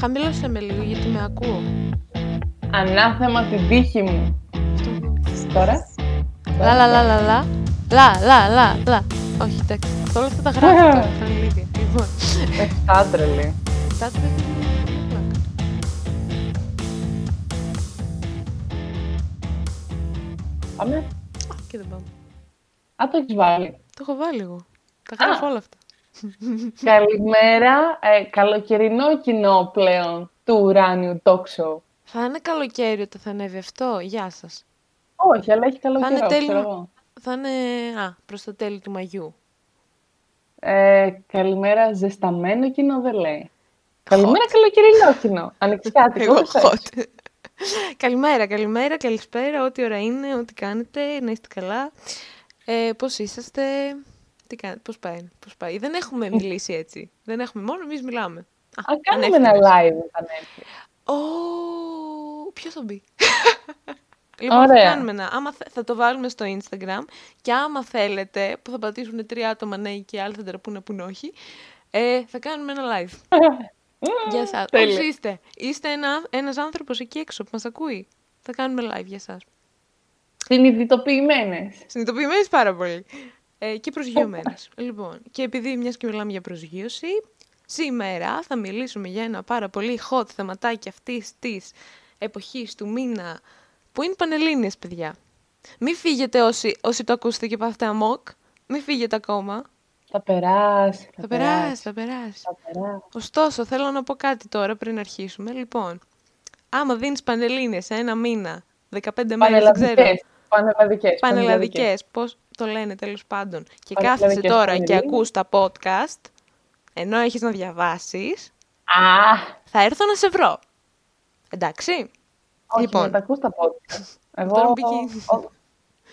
Χαμήλωσε με λίγο γιατί με ακούω. Ανάθεμα την τύχη μου. Αυτό μου Τώρα. Λα λα λα λα λα. Λα λα λα λα. Όχι, εντάξει. Όλα αυτά τα γράφω τώρα. Θα είναι λίγα. Λοιπόν. Εφτά τρελή. Τα τρέχει πλάκα. Πάμε. Α, Και δεν πάμε. Α, το έχεις βάλει. Το έχω βάλει εγώ. Τα γράφω όλα αυτά. Καλημέρα. Ε, καλοκαιρινό κοινό πλέον του ουράνιου talk show. Θα είναι καλοκαίρι όταν θα ανέβει αυτό; Γεια σας. Όχι, αλλά έχει καλό Θα είναι καιρό, τέλειο. ξέρω εγώ. Θα είναι α, προς το τέλη του Μαγιού. Ε, καλημέρα, ζεσταμένο κοινό δεν λέει. Καλημέρα, καλοκαιρινό κοινό. Ανοιξιάτικο. Εγώ δεν θες. hot. καλημέρα, καλημέρα, καλησπέρα, ό,τι ώρα είναι, ό,τι κάνετε, να είστε καλά. Ε, πώς είσαστε, τι κάνετε, πώς πάει, πώς πάει. Δεν έχουμε μιλήσει έτσι, δεν έχουμε, μόνο εμείς μιλάμε. Α, κάνουμε ανέφερες. ένα live όταν έρθει. Ω, ποιος θα μπει. λοιπόν, θα, Ωραία. κάνουμε ένα, άμα θε- θα το βάλουμε στο Instagram και άμα θέλετε, που θα πατήσουν τρία άτομα ναι και άλλοι θα τεραπούν που όχι, ε, θα κάνουμε ένα live. Γεια σας. Τέλεια. Όσοι είστε. Είστε ένα, ένας άνθρωπος εκεί έξω που μας ακούει. Θα κάνουμε live για σας. Συνειδητοποιημένες. Συνειδητοποιημένες πάρα πολύ. Ε, και προσγειωμένες. λοιπόν, και επειδή μιας και μιλάμε για προσγείωση, σήμερα θα μιλήσουμε για ένα πάρα πολύ hot θεματάκι αυτής της εποχής του μήνα, που είναι Πανελλήνιες, παιδιά. Μην φύγετε όσοι, όσοι το ακούσετε και πάθετε αμόκ. Μην φύγετε ακόμα. Θα περάσει. Θα περάσει, θα περάσει. Θα περάσει. Ωστόσο, θέλω να πω κάτι τώρα πριν αρχίσουμε. Λοιπόν, άμα δίνεις πανελλήνιες σε ένα μήνα, 15 μέρες, δεν ξέρω, Πανελλαδικές. Πανελλαδικές. πανελλαδικές, πώς το λένε τέλος πάντων, και Πανελλαδικές κάθεσαι τώρα και πανελλήνιες. ακούς τα podcast, ενώ έχεις να διαβάσεις, Α, θα έρθω να σε βρω. Εντάξει. όχι, Λοιπόν. να τα ακούς τα podcast. Εγώ, Τώρα μπήκε- ό-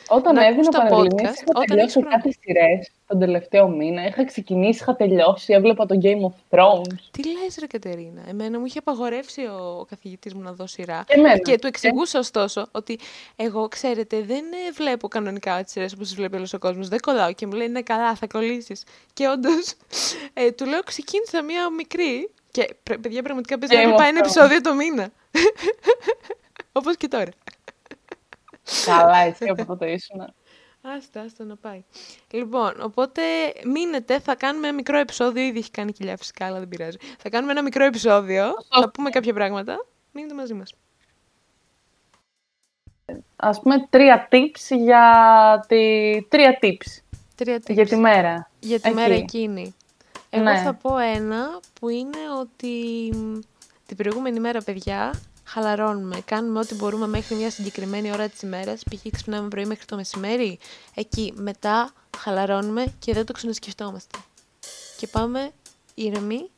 όταν Να έδινα ακούς τα Πανελληνίες, podcast, είχα όταν τελειώσει έχεις κάτι σειρές τον τελευταίο μήνα. Είχα ξεκινήσει, είχα τελειώσει, έβλεπα το Game of Thrones. Τι λες ρε Κατερίνα, εμένα μου είχε απαγορεύσει ο, ο καθηγητής μου να δω σειρά Και εμένα. και του εξηγούσα ωστόσο ότι εγώ ξέρετε δεν ε, βλέπω κανονικά τις σειρές όπως τις βλέπει όλος ο κόσμος, δεν κολλάω και μου λέει ναι καλά θα κολλήσεις και όντως ε, του λέω ξεκίνησα μία μικρή και πρε- παιδιά πραγματικά παίζει να Game έβλεπα of ένα Thrones. επεισόδιο το μήνα όπως και τώρα. Καλά, εσύ από τότε ήσουν. Άστα, άστα να πάει. Λοιπόν, οπότε μείνετε, θα κάνουμε ένα μικρό επεισόδιο. Ήδη έχει κάνει κοιλιά φυσικά, αλλά δεν πειράζει. Θα κάνουμε ένα μικρό επεισόδιο, θα πούμε κάποια πράγματα. Μείνετε μαζί μας. Ας πούμε τρία tips για τη... Τρία tips Τρία tips. για τη μέρα. Για τη Εκεί. μέρα εκείνη. Εγώ Ναι. θα πω ένα που είναι ότι μ, την προηγούμενη μέρα, παιδιά, χαλαρώνουμε. Κάνουμε ό,τι μπορούμε μέχρι μια συγκεκριμένη ώρα της ημέρας. Π.χ. ξυπνάμε πρωί μέχρι το μεσημέρι. Εκεί μετά χαλαρώνουμε και δεν το ξανασκεφτόμαστε. Και πάμε ήρεμοι,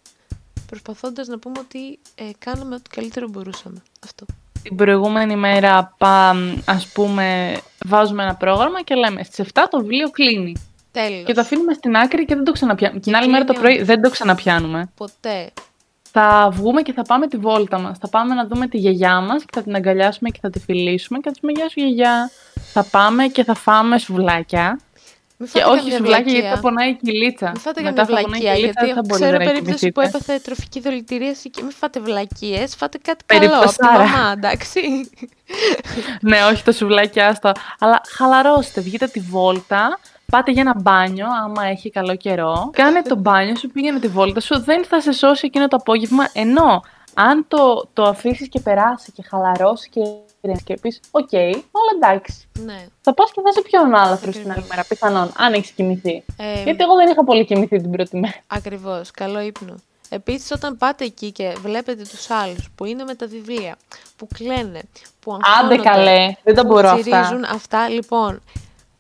προσπαθώντας να πούμε ότι ε, κάναμε ό,τι καλύτερο μπορούσαμε. Αυτό. Την προηγούμενη μέρα, πα, ας πούμε, βάζουμε ένα πρόγραμμα και λέμε στις 7 το βιβλίο κλείνει. Τέλος. Και το αφήνουμε στην άκρη και δεν το ξαναπιάνουμε. Την άλλη μέρα το κλείνει πρωί δεν το ξαναπιάνουμε. Ποτέ. Θα βγούμε και θα πάμε τη βόλτα μας. Θα πάμε να δούμε τη γιαγιά μας και θα την αγκαλιάσουμε και θα τη φιλήσουμε και θα της πούμε γεια σου γιαγιά. Θα πάμε και θα φάμε σουβλάκια. Μην Και φάτε όχι καμιά σουβλάκια γιατί βλακεία. θα πονάει η κυλίτσα. Μην φάτε Μετά καμιά θα πονάει η βλακεία, κυλίτσα, γιατί δεν θα μπορείτε ξέρω να περίπτωση που κοιμηθείτε. έπαθε τροφική δηλητηρίαση και μην φάτε βλακίες, φάτε κάτι καλό από τη Περιπτωσάρα. μαμά, εντάξει. ναι, όχι το σουβλάκι, άστο. Αλλά χαλαρώστε, βγείτε τη βόλτα, πάτε για ένα μπάνιο, άμα έχει καλό καιρό. Κάνε το μπάνιο σου, πήγαινε τη βόλτα σου, δεν θα σε σώσει εκείνο το απόγευμα. Ενώ αν το, το αφήσεις και περάσει και χαλαρώσει και ηρεμήσει και πει: Οκ, όλα εντάξει. ναι. Θα πας και θα είσαι πιο ανάλαφρο την Ακριβώς. άλλη μέρα, πιθανόν, αν έχεις κοιμηθεί. Ε, Γιατί εγώ δεν είχα πολύ κοιμηθεί την πρώτη μέρα. Ακριβώς, καλό ύπνο. Επίσης όταν πάτε εκεί και βλέπετε τους άλλους που είναι με τα βιβλία, που κλαίνε, που Άντε αγχώνονται, καλέ, δεν τα που μπορώ αυτά. τσιρίζουν αυτά, λοιπόν,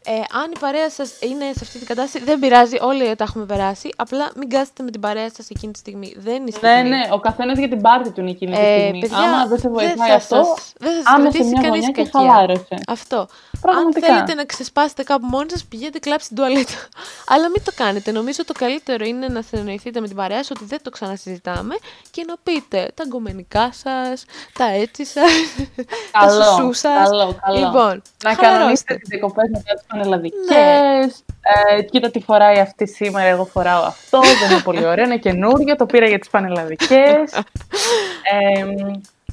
ε, αν η παρέα σας είναι σε αυτή την κατάσταση, δεν πειράζει, όλοι τα έχουμε περάσει, απλά μην κάθετε με την παρέα σας εκείνη τη στιγμή. Δεν είναι η Ναι, στιγμή. ναι, ο καθένας για την πάρτη του είναι εκείνη τη Ε, στιγμή. παιδιά, Άμα δεν σε βοηθάει θα αυτό, σας- δεν θα σας άμε σε κρατήσει μια κανείς γωνιά και κακία. χαλάρωσε. Αυτό. Πραγματικά. Αν θέλετε να ξεσπάσετε κάπου μόνοι σας, πηγαίνετε κλάψτε την τουαλέτα. Αλλά μην το κάνετε. Νομίζω το καλύτερο είναι να συνεννοηθείτε με την παρέα σας ότι δεν το ξανασυζητάμε και να πείτε τα γκομενικά σας, τα έτσι σας, τα Καλό, σουσού σας. καλό, καλό. Λοιπόν, Να χαλαρώστε. κανονίσετε τις διακοπές μετά τις πανελλαδικές. Ναι. Ε, κοίτα τι φοράει αυτή σήμερα, εγώ φοράω αυτό, δεν είναι πολύ ωραίο, είναι καινούριο, το πήρα για τις πανελλαδικές. Ε,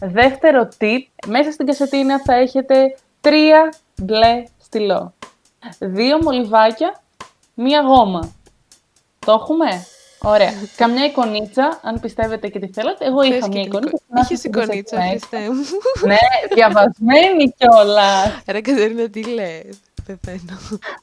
δεύτερο tip, μέσα στην κασετίνα θα έχετε τρία μπλε στυλό. Δύο μολυβάκια, μία γόμα. Το έχουμε; Ωραία. Καμιά εικονίτσα, αν πιστεύετε και τι θέλετε. Εγώ είχα μια εικονίτσα. Είχες εικονίτσα, Χριστέ μου. ναι, διαβασμένη κιόλας. Ρε Κατερίνα, τι λες; Πεθαίνω.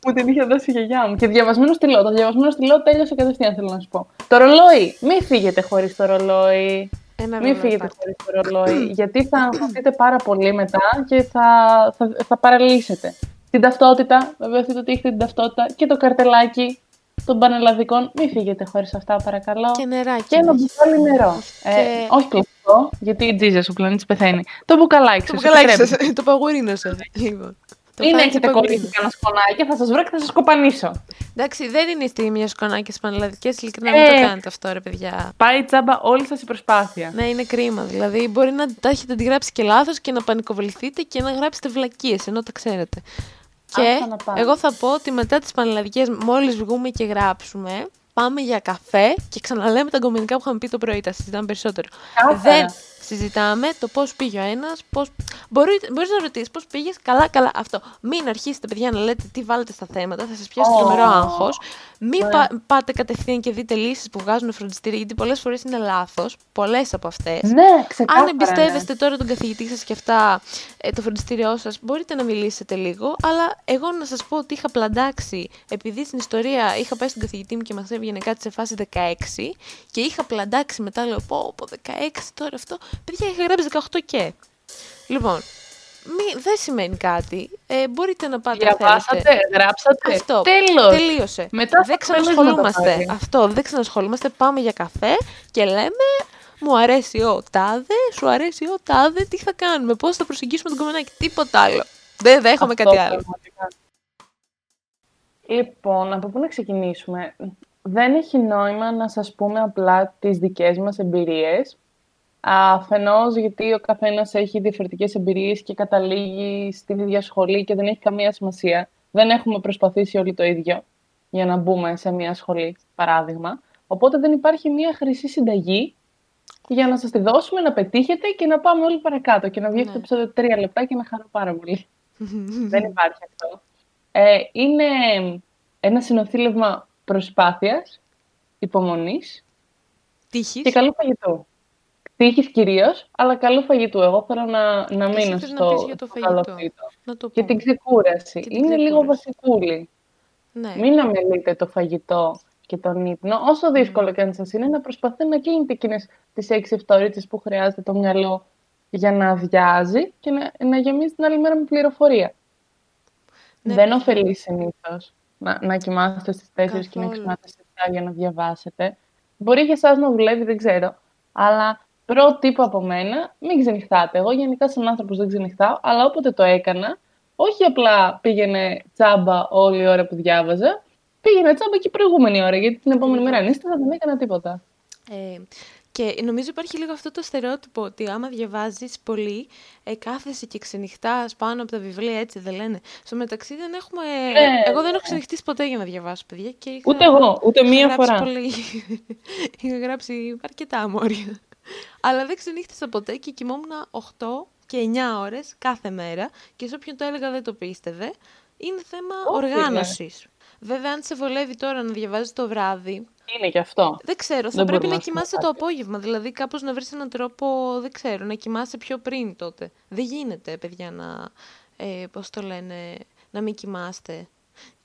Μου την είχε δώσει η γιαγιά μου. Και διαβασμένο στυλό. Το διαβασμένο στυλό τέλειωσε κατευθείαν, θέλω να σου πω. Το ρολόι. Μην φύγετε χωρίς το ρολόι. Ένα Μην φύγετε χωρίς το ρολόι. γιατί θα αγχωθείτε πάρα πολύ μετά και θα, θα, θα παραλύσετε. Την ταυτότητα, βεβαιωθείτε ότι έχετε την ταυτότητα και το καρτελάκι των πανελλαδικών. Μην φύγετε χωρίς αυτά, παρακαλώ. Και νεράκι. Και ένα μπουκάλι νερό. Και... Ε, όχι κλασικό, γιατί η Τζίζα ο πλανήτη πεθαίνει. Το μπουκαλάκι Το μπουκαλάκι σας. Το παγουρίνο σας. Λοιπόν. Μην έχετε κολλήσει κανένα σκονάκι, θα σας βρω και θα σας κοπανίσω. Εντάξει, δεν είναι η στιγμή για σκονάκι στι πανελλαδικέ. Ειλικρινά, μην το ε. κάνετε αυτό, ρε παιδιά. Πάει τσάμπα όλη σας η προσπάθεια. Ναι, είναι κρίμα. Δηλαδή, μπορεί να τα έχετε αντιγράψει και λάθος και να πανικοβληθείτε και να γράψετε βλακίες ενώ τα ξέρετε. Και εγώ θα πω ότι μετά τις πανελλαδικές, μόλις βγούμε και γράψουμε, πάμε για καφέ και ξαναλέμε τα κομμενικά που είχαμε πει το πρωί, τα συζητάμε περισσότερο. Δεν συζητάμε το πώς πήγε ο ένας, πώς... Μπορεί, μπορείς να ρωτήσεις πώς πήγες, καλά, καλά, αυτό. Μην αρχίσετε, παιδιά, να λέτε τι βάλετε στα θέματα, θα σας πιάσει oh. τρομερό άγχος. Μην πα, πάτε κατευθείαν και δείτε λύσεις που βγάζουν φροντιστήρια, γιατί πολλές φορές είναι λάθος. Πολλές από αυτές. Ναι, Αν εμπιστεύεστε τώρα τον καθηγητή σας και αυτά, ε, το φροντιστήριό σας, μπορείτε να μιλήσετε λίγο. Αλλά εγώ να σας πω ότι είχα πλαντάξει, επειδή στην ιστορία είχα πάει στον καθηγητή μου και μας έβγαινε κάτι σε φάση 16 και είχα πλαντάξει μετά, λέω πω, πω 16 τώρα αυτό. Παιδιά, είχα γράψει 18 και. Λοιπόν, μη, δεν σημαίνει κάτι. Ε, μπορείτε να πάτε Διαβάσατε, θέλετε. γράψατε. Αυτό. Τέλος. Τελείωσε. Μετά δεν ξανασχολούμαστε. Αυτό. Δεν ξανασχολούμαστε. Πάμε για καφέ και λέμε μου αρέσει ο τάδε, σου αρέσει ο τάδε, τι θα κάνουμε, πώς θα προσεγγίσουμε τον κομμενάκι, τίποτα άλλο. Δεν δέχομαι κάτι άλλο. Λοιπόν, από πού να ξεκινήσουμε. Δεν έχει νόημα να σας πούμε απλά τις δικές μας εμπειρίες, Αφενός γιατί ο καθένας έχει διαφορετικές εμπειρίες και καταλήγει στην ίδια σχολή και δεν έχει καμία σημασία. Δεν έχουμε προσπαθήσει όλοι το ίδιο για να μπούμε σε μια σχολή, παράδειγμα. Οπότε δεν υπάρχει μια χρυσή συνταγή για να σας τη δώσουμε, να πετύχετε και να πάμε όλοι παρακάτω και να βγει αυτό το τρία λεπτά και να χαρώ πάρα πολύ. δεν υπάρχει αυτό. Ε, είναι ένα συνοθήλευμα προσπάθειας, υπομονής Τύχης. και καλού φαγητού τύχης κυρίως, αλλά καλό φαγητού. Εγώ θέλω να, να μείνω στο, να για το καλό φαγητό. Να το και την ξεκούραση. Και την Είναι λίγο βασικούλη. Ναι. Μην αμελείτε το φαγητό και τον ύπνο. Όσο δύσκολο mm. και αν σας είναι, να προσπαθείτε να κλείνετε εκείνε τις 6-7 ώρε που χρειάζεται το μυαλό για να αδειάζει και να, να γεμίζει την άλλη μέρα με πληροφορία. Ναι, Δεν ωφελεί συνήθως να, να κοιμάστε στις 4 και να ξυπνάτε στις 7 για να διαβάσετε. Μπορεί για εσάς να δουλεύει, δεν ξέρω. Αλλά Πρώτο τύπο από μένα, μην ξενυχτάτε. Εγώ γενικά σαν άνθρωπος δεν ξενυχτάω, αλλά όποτε το έκανα, όχι απλά πήγαινε τσάμπα όλη η ώρα που διάβαζα, πήγαινε τσάμπα και η προηγούμενη ώρα, γιατί την επόμενη μέρα ανήστα δεν έκανα τίποτα. Ε, και νομίζω υπάρχει λίγο αυτό το στερεότυπο ότι άμα διαβάζεις πολύ, ε, κάθεσαι και ξενυχτάς πάνω από τα βιβλία, έτσι δεν λένε. Στο μεταξύ δεν έχουμε. Ε, εγώ δεν έχω ξενυχτήσει ποτέ για να διαβάσω, παιδιά. Και είχα... Ούτε εγώ, ούτε μία φορά. Πολύ... είχα γράψει αρκετά αμόρια. Αλλά δεν ξενύχτησα ποτέ και κοιμόμουν 8 και 9 ώρες κάθε μέρα και σε όποιον το έλεγα δεν το πίστευε. Είναι θέμα οργάνωσης. Βέβαια, αν σε βολεύει τώρα να διαβάζεις το βράδυ. Είναι και αυτό. Δεν ξέρω, θα πρέπει να κοιμάσαι το απόγευμα. Δηλαδή, κάπως να βρεις έναν τρόπο, δεν ξέρω, να κοιμάσαι πιο πριν τότε. Δεν γίνεται, παιδιά, να. Ε, Πώς το λένε, να μην κοιμάστε.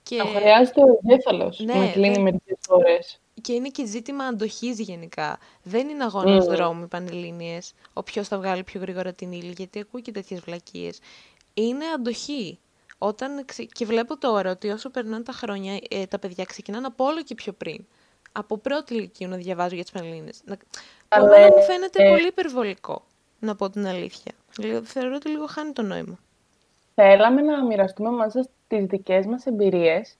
Και... χρειάζεται ο εγκέφαλος ναι, να κλείνει μερικές ώρες και είναι και ζήτημα αντοχής γενικά. Δεν είναι αγώνας mm. δρόμου οι πανελλήνιες, ο ποιος θα βγάλει πιο γρήγορα την ύλη, γιατί ακούω και τέτοιες βλακίες. Είναι αντοχή. Όταν Και βλέπω τώρα ότι όσο περνάνε τα χρόνια, ε, τα παιδιά ξεκινάνε από όλο και πιο πριν. Από πρώτη ηλικία να διαβάζω για τις Πανελλήνιες. Να... Το μου φαίνεται ε... πολύ υπερβολικό, να πω την αλήθεια. Θεωρώ ότι λίγο χάνει το νόημα. Θέλαμε να μοιραστούμε μαζί σας τις δικές μας εμπειρίες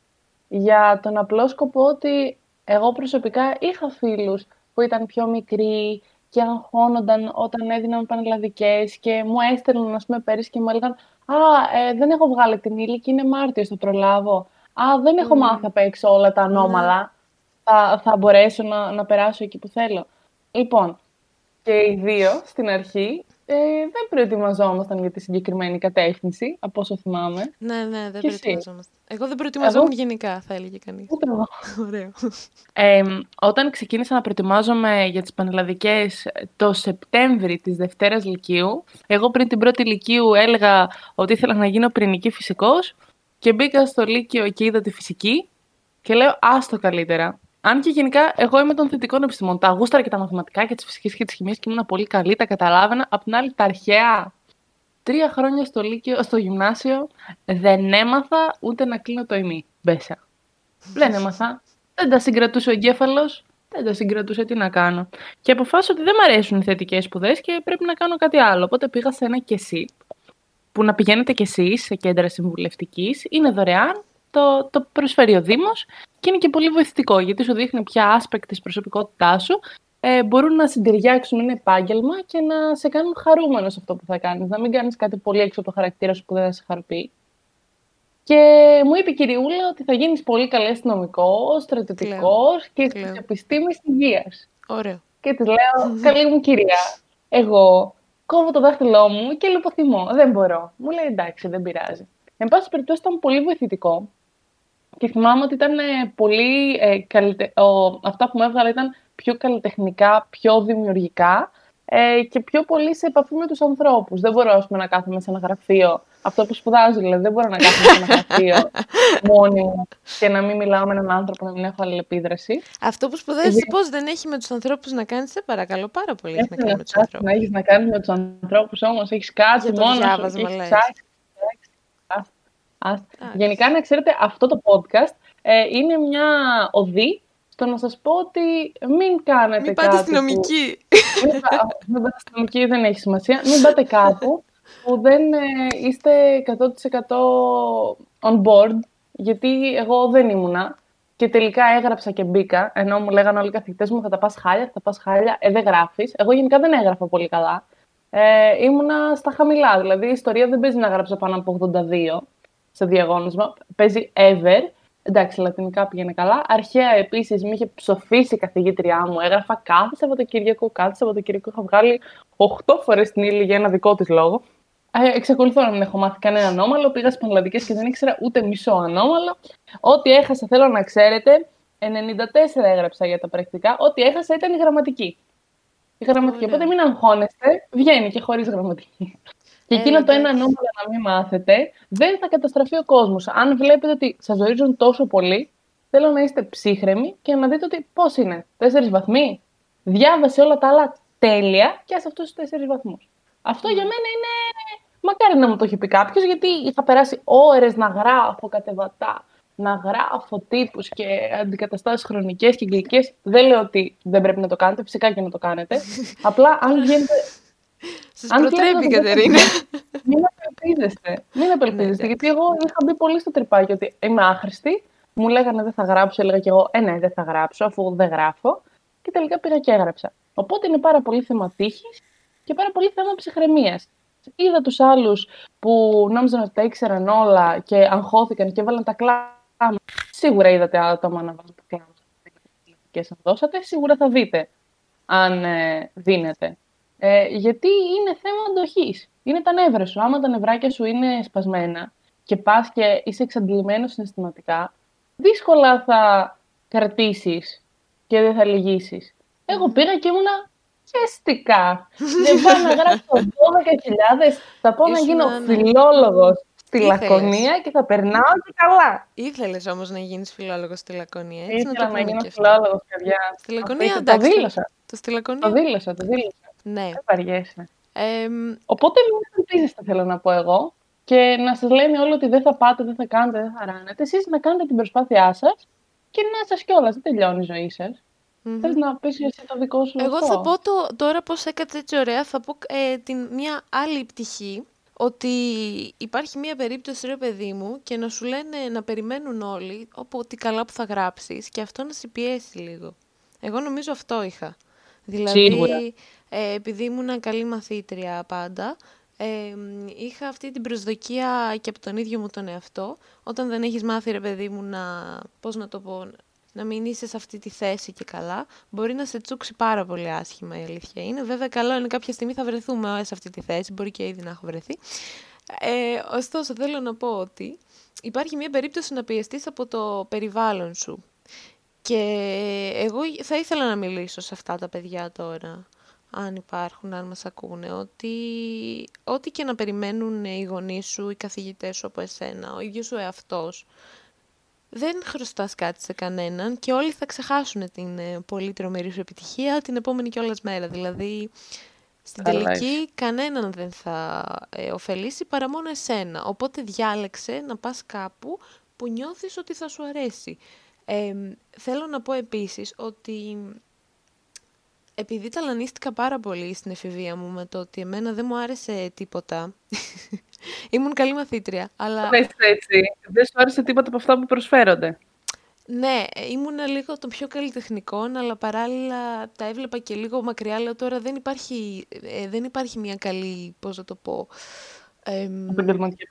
για τον απλό σκοπό ότι εγώ προσωπικά είχα φίλους που ήταν πιο μικροί και αγχώνονταν όταν έδιναν πανελλαδικές και μου έστελναν, ας πούμε, πέρυσι και μου έλεγαν «Α, ε, δεν έχω βγάλει την ύλη και είναι Μάρτιο, θα προλάβω». Α, δεν έχω μάθει απ' έξω όλα τα ανώμαλα. Θα, θα μπορέσω να, να περάσω εκεί που θέλω. Λοιπόν, και οι δύο στην αρχή ε, δεν προετοιμαζόμασταν για τη συγκεκριμένη κατεύθυνση, από όσο θυμάμαι. Ναι, ναι, δεν προετοιμαζόμασταν. Εγώ δεν προετοιμαζόμουν γενικά, θα έλεγε κανείς. Ούτε εγώ. Ωραίο. Ε, όταν ξεκίνησα να προετοιμάζομαι για τις πανελλαδικές το Σεπτέμβρη της Δευτέρας Λυκείου, εγώ πριν την πρώτη Λυκείου έλεγα ότι ήθελα να γίνω πυρηνική φυσικός και μπήκα στο Λύκειο και είδα τη φυσική και λέω άστο καλύτερα. Αν και γενικά εγώ είμαι των θετικών επιστημών. Τα γούσταρα και τα μαθηματικά και τη φυσική και τη χημία και ήμουν πολύ καλή, τα καταλάβαινα. Απ' την άλλη, τα αρχαία. Τρία χρόνια στο, λύκειο, στο γυμνάσιο δεν έμαθα ούτε να κλείνω το ημί. Μπέσα. δεν έμαθα. Δεν τα συγκρατούσε ο εγκέφαλος. Δεν τα συγκρατούσε τι να κάνω. Και αποφάσισα ότι δεν μου αρέσουν οι θετικές σπουδές και πρέπει να κάνω κάτι άλλο. Οπότε πήγα σε ένα κεσί που να πηγαίνετε κι εσείς σε κέντρα συμβουλευτικής. Είναι δωρεάν το, το προσφέρει ο Δήμος και είναι και πολύ βοηθητικό γιατί σου δείχνει ποια άσπεκτη της προσωπικότητάς σου ε, μπορούν να συντεριάξουν ένα επάγγελμα και να σε κάνουν χαρούμενος σε αυτό που θα κάνεις. Να μην κάνεις κάτι πολύ έξω από το χαρακτήρα σου που δεν θα σε χαροποιεί. Και μου είπε η κυριούλα ότι θα γίνεις πολύ καλή αστυνομικός, στρατιωτικός και στι επιστήμε υγείας. Ωραίο. Και της λέω, καλή μου κυρία, εγώ κόβω το δάχτυλό μου και λιποθυμώ. Δεν μπορώ. Μου λέει εντάξει, δεν πειράζει. Εν πάση περιπτώσει ήταν πολύ βοηθητικό και θυμάμαι ότι ήταν ε, πολύ. Ε, καλυτε... ο... Αυτά που μου έβγαλε ήταν πιο καλλιτεχνικά, πιο δημιουργικά ε, και πιο πολύ σε επαφή με τους ανθρώπους. Δεν μπορώ πούμε, να κάθομαι σε ένα γραφείο. Αυτό που σπουδάζω, δηλαδή, δεν μπορώ να κάθομαι σε ένα γραφείο μόνη μου και να μην μιλάω με έναν άνθρωπο, να μην έχω αλληλεπίδραση. Αυτό που σπουδάζεις, Γιατί... πώς δεν έχει με τους ανθρώπους να κάνεις, σε παρακαλώ πάρα πολύ. Έχει να κάνει με τους ανθρώπου. Να έχεις να κάνεις με τους ανθρώπους, όμως έχεις κάτσει μόνος σου. Γενικά, να ξέρετε, αυτό το podcast ε, είναι μια οδή στο να σας πω ότι μην κάνετε μην πάτε στην νομική. Μην, μην πάτε στην νομική, δεν έχει σημασία. Μην πάτε κάπου που δεν ε, είστε 100% on board, γιατί εγώ δεν ήμουνα. Και τελικά έγραψα και μπήκα, ενώ μου λέγανε όλοι οι καθηγητές μου θα τα πας χάλια, θα πας χάλια. Ε, δεν γράφεις. Εγώ γενικά δεν έγραφα πολύ καλά. Ε, ήμουνα στα χαμηλά. Δηλαδή η ιστορία δεν παίζει να γράψω πάνω από 82 σε διαγώνισμα. Παίζει ever. Εντάξει, λατινικά πήγαινε καλά. Αρχαία επίσης με είχε ψοφήσει η καθηγήτριά μου. Έγραφα κάθε Σαββατοκύριακο. Κάθε Σαββατοκύριακο είχα βγάλει 8 φορές την ύλη για ένα δικό της λόγο. Ε, εξακολουθώ να μην έχω μάθει κανένα ανώμαλο. Πήγα στις Πανελλαδικές και δεν ήξερα ούτε μισό ανώμαλο. Ό,τι έχασα, θέλω να ξέρετε, 94 έγραψα για τα πρακτικά. Ό,τι έχασα ήταν η γραμματική. Η γραμματική. Οπότε μην αγχώνεστε, βγαίνει και χωρίς γραμματική. Και εκείνο το ένα νούμερο να μην μάθετε, δεν θα καταστραφεί ο κόσμος. Αν βλέπετε ότι σας ζορίζουν τόσο πολύ, θέλω να είστε ψύχρεμοι και να δείτε ότι πώς είναι. Τέσσερις βαθμοί. Διάβασε όλα τα άλλα τέλεια και ας αυτούς τους τέσσερις βαθμούς. Αυτό για μένα είναι. Μακάρι να μου το έχει πει κάποιος, γιατί είχα περάσει ώρες να γράφω κατεβατά, να γράφω τύπους και αντικαταστάσεις χρονικές και γλυκέ. Δεν λέω ότι δεν πρέπει να το κάνετε, φυσικά και να το κάνετε. Απλά αν βγαίνετε Σας προτρέπει η Κατερίνα. Μην απελπίζεστε. Μην απελπίζεστε. Ναι, γιατί εγώ είχα μπει πολύ στο τρυπάκι ότι είμαι άχρηστη. Μου λέγανε δεν θα γράψω. Έλεγα και εγώ, Ε, ναι, δεν θα γράψω, αφού δεν γράφω. Και τελικά πήγα και έγραψα. Οπότε είναι πάρα πολύ θέμα τύχης και πάρα πολύ θέμα ψυχραιμίας. Είδα τους άλλους που νόμιζαν ότι τα ήξεραν όλα και αγχώθηκαν και έβαλαν τα κλάμα. Σίγουρα είδατε άτομα να βάλουν τα κλάμα και σας δώσατε. Σίγουρα θα δείτε αν ε, δίνετε. Ε, γιατί είναι θέμα αντοχής. Είναι τα νεύρα σου. Άμα τα νευράκια σου είναι σπασμένα και πας και είσαι εξαντλημένος συναισθηματικά, δύσκολα θα κρατήσεις και δεν θα λυγίσεις. Εγώ πήγα και ήμουνα χεστικά. δεν πάω να γράψω 12.000, θα πάω να γίνω φιλόλογος στη Λακωνία και θα περνάω και καλά. Ήθελες όμως να γίνεις φιλόλογος στη Λακωνία. Έτσι Ήθελα να, να γίνω φιλόλογος, παιδιά. Στη Λακωνία, εντάξει. Το δήλωσα. Το, το, το δήλωσα, το δήλωσα. Ναι. Δεν βαριέσαι. Ε, Οπότε μην ελπίζεστε, θέλω να πω εγώ. Και να σας λένε όλοι ότι δεν θα πάτε, δεν θα κάνετε, δεν θα ράνετε. Εσείς να κάνετε την προσπάθειά σας και να σας κιόλας. Δεν τελειώνει η ζωή σας. Mm-hmm. Θες να πεις εσύ το δικό σου Εγώ θα πω το, τώρα πώς έκατσε έτσι ωραία, θα πω ε, την, μια άλλη πτυχή, ότι υπάρχει μια περίπτωση ρε παιδί μου και να σου λένε να περιμένουν όλοι ότι καλά που θα γράψεις και αυτό να σε πιέσει λίγο. Εγώ νομίζω αυτό είχα. Δηλαδή, ε, επειδή ήμουν καλή μαθήτρια πάντα, Ε, είχα αυτή την προσδοκία και από τον ίδιο μου τον εαυτό. Όταν δεν έχεις μάθει, ρε παιδί μου, να, πώς να το πω, να μην είσαι σε αυτή τη θέση και καλά, μπορεί να σε τσούξει πάρα πολύ άσχημα η αλήθεια είναι. Βέβαια, καλό είναι κάποια στιγμή θα βρεθούμε σε αυτή τη θέση, μπορεί και ήδη να έχω βρεθεί. Ε, ωστόσο, θέλω να πω ότι υπάρχει μια περίπτωση να πιεστείς από το περιβάλλον σου. Και εγώ θα ήθελα να μιλήσω σε αυτά τα παιδιά τώρα, αν υπάρχουν, αν μας ακούνε, ότι ό,τι και να περιμένουν οι γονείς σου, οι καθηγητές σου από εσένα, ο ίδιος ο εαυτός, δεν χρωστάς κάτι σε κανέναν και όλοι θα ξεχάσουν την ε, πολύ τρομερή σου επιτυχία την επόμενη κιόλας μέρα. Δηλαδή, στην τελική κανέναν δεν θα ε, ωφελήσει παρά μόνο εσένα. Οπότε διάλεξε να πας κάπου που νιώθεις ότι θα σου αρέσει. Θέλω να πω επίσης ότι επειδή ταλανίστηκα πάρα πολύ στην εφηβεία μου με το ότι εμένα δεν μου άρεσε τίποτα. Ήμουν καλή μαθήτρια, αλλά... Πες έτσι, δεν σου άρεσε τίποτα από αυτά που προσφέρονται. Ναι, ήμουν λίγο των πιο καλλιτεχνικών, αλλά παράλληλα τα έβλεπα και λίγο μακριά. Λέω τώρα δεν υπάρχει, ε, δεν υπάρχει μια καλή, πώς να το πω... Επαγγελματική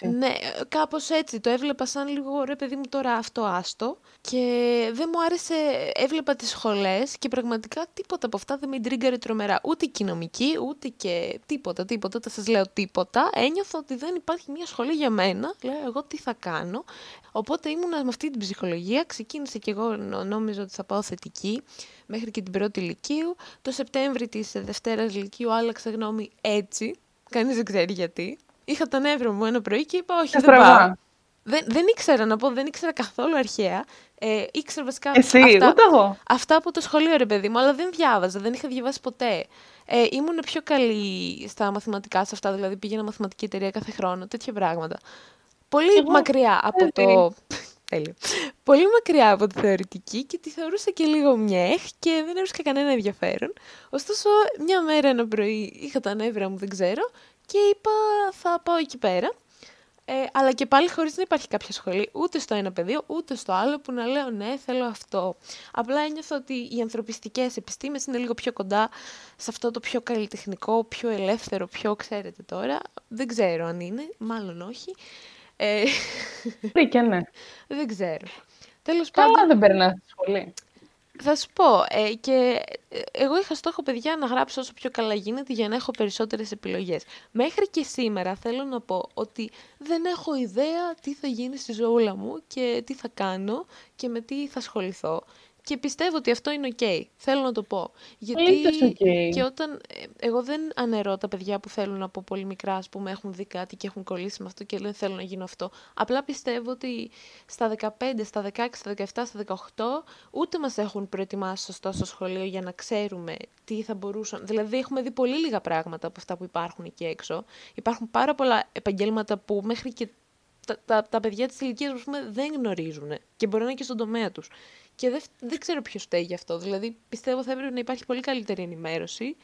αποκατάσταση. Ναι, κάπως έτσι. Το έβλεπα σαν λίγο, ρε παιδί μου, τώρα αυτό άστο. Και δεν μου άρεσε, έβλεπα τις σχολές και πραγματικά τίποτα από αυτά δεν με τρίγκαρε τρομερά. Ούτε κοινωνική, ούτε και τίποτα, τίποτα, θα σας λέω τίποτα. Ένιωθα ότι δεν υπάρχει μια σχολή για μένα. Λέω εγώ τι θα κάνω. Οπότε ήμουνα με αυτή την ψυχολογία, ξεκίνησε και εγώ νόμιζα ότι θα πάω θετική μέχρι και την πρώτη ηλικίου. Το Σεπτέμβρη της Δευτέρας ηλικίου άλλαξα γνώμη έτσι, κανείς δεν ξέρει γιατί. Είχα τα νεύρα μου ένα πρωί και είπα όχι δεν πάω. Δεν, δεν ήξερα να πω, δεν ήξερα καθόλου αρχαία. Ε, ήξερα βασικά Εσύ, αυτά, ούτε εγώ. αυτά από το σχολείο ρε παιδί μου, αλλά δεν διάβαζα, δεν είχα διαβάσει ποτέ. Ε, ήμουν πιο καλή στα μαθηματικά σε αυτά, δηλαδή πήγαινα μαθηματική εταιρεία κάθε χρόνο, τέτοια πράγματα. Πολύ μακριά από το... Τέλειο. Πολύ μακριά από τη θεωρητική και τη θεωρούσα και λίγο μιέχ και δεν έβρισκα κανένα ενδιαφέρον. Ωστόσο, μια μέρα ένα πρωί είχα τα νεύρα μου, δεν ξέρω, και είπα θα πάω εκεί πέρα. Ε, αλλά και πάλι χωρίς να υπάρχει κάποια σχολή, ούτε στο ένα πεδίο, ούτε στο άλλο, που να λέω ναι, θέλω αυτό. Απλά ένιωθα ότι οι ανθρωπιστικές επιστήμες είναι λίγο πιο κοντά σε αυτό το πιο καλλιτεχνικό, πιο ελεύθερο, πιο ξέρετε τώρα. Δεν ξέρω αν είναι, μάλλον όχι. Ε... και ναι. δεν ξέρω. Τέλος Καλά πάντων... δεν περνάς στη σχολή. Θα σου πω, ε, και ε, εγώ είχα στόχο, παιδιά, να γράψω όσο πιο καλά γίνεται για να έχω περισσότερες επιλογές. Μέχρι και σήμερα θέλω να πω ότι δεν έχω ιδέα τι θα γίνει στη ζωούλα μου και τι θα κάνω και με τι θα ασχοληθώ. Και πιστεύω ότι αυτό είναι οκ. Θέλω να το πω. Γιατί okay. και όταν. Ε, εγώ δεν αναιρώ τα παιδιά που θέλουν από πολύ μικρά, που με έχουν δει κάτι και έχουν κολλήσει με αυτό και λένε θέλω να γίνω αυτό. Απλά πιστεύω ότι στα 15, στα 16, στα 17, στα 18, ούτε μας έχουν προετοιμάσει σωστό στο σχολείο για να ξέρουμε τι θα μπορούσαν. Δηλαδή, έχουμε δει πολύ λίγα πράγματα από αυτά που υπάρχουν εκεί έξω. Υπάρχουν πάρα πολλά επαγγέλματα που μέχρι και τα, τα, τα παιδιά της ηλικίας δεν γνωρίζουν και μπορεί να είναι και στον τομέα τους. Και δεν, δεν ξέρω ποιος φταίει γι' αυτό. Δηλαδή, πιστεύω θα έπρεπε να υπάρχει πολύ καλύτερη ενημέρωση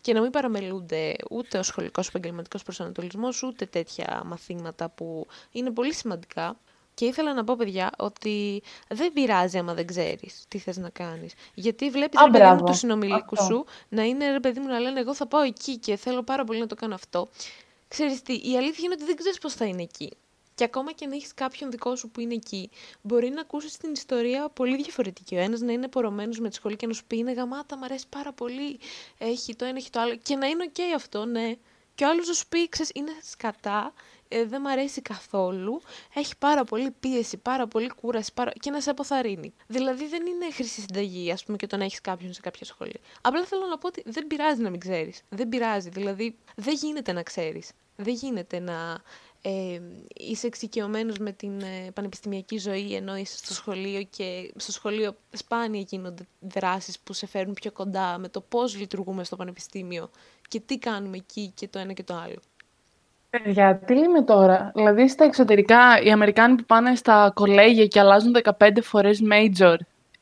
και να μην παραμελούνται ούτε ο σχολικός επαγγελματικός προσανατολισμός, ούτε τέτοια μαθήματα που είναι πολύ σημαντικά. Και ήθελα να πω, παιδιά, ότι δεν πειράζει άμα δεν ξέρεις τι θες να κάνεις. Γιατί βλέπεις ρε παιδί μου τους συνομιλίκους σου να είναι ρε παιδί μου να λένε Εγώ θα πάω εκεί και θέλω πάρα πολύ να το κάνω αυτό. Ξέρεις τι, η αλήθεια είναι ότι δεν ξέρεις πώς θα είναι εκεί. Και ακόμα και αν έχεις κάποιον δικό σου που είναι εκεί, μπορεί να ακούσεις την ιστορία πολύ διαφορετική. Ο ένας να είναι πορωμένος με τη σχολή και να σου πει είναι γαμάτα, μου αρέσει πάρα πολύ. Έχει το ένα, έχει το άλλο. Και να είναι οκ αυτό, ναι. Και ο άλλος να σου πει, ξέρεις, είναι σκατά, ε, δεν μ' αρέσει καθόλου, έχει πάρα πολύ πίεση, πάρα πολύ κούραση πάρα... και να σε αποθαρρύνει. Δηλαδή δεν είναι χρυσή συνταγή, ας πούμε, και το να έχεις κάποιον σε κάποια σχολή. Απλά θέλω να πω ότι δεν πειράζει να μην ξέρεις. Δεν πειράζει. Δηλαδή δεν γίνεται να ξέρεις. Δεν γίνεται να ε, είσαι εξοικειωμένος με την ε, πανεπιστημιακή ζωή ενώ είσαι στο σχολείο και στο σχολείο σπάνια γίνονται δράσεις που σε φέρνουν πιο κοντά με το πώς λειτουργούμε στο πανεπιστήμιο και τι κάνουμε εκεί και το ένα και το άλλο. Παιδιά, τι λέμε τώρα; Δηλαδή στα εξωτερικά οι Αμερικάνοι που πάνε στα κολέγια και αλλάζουν 15 φορές major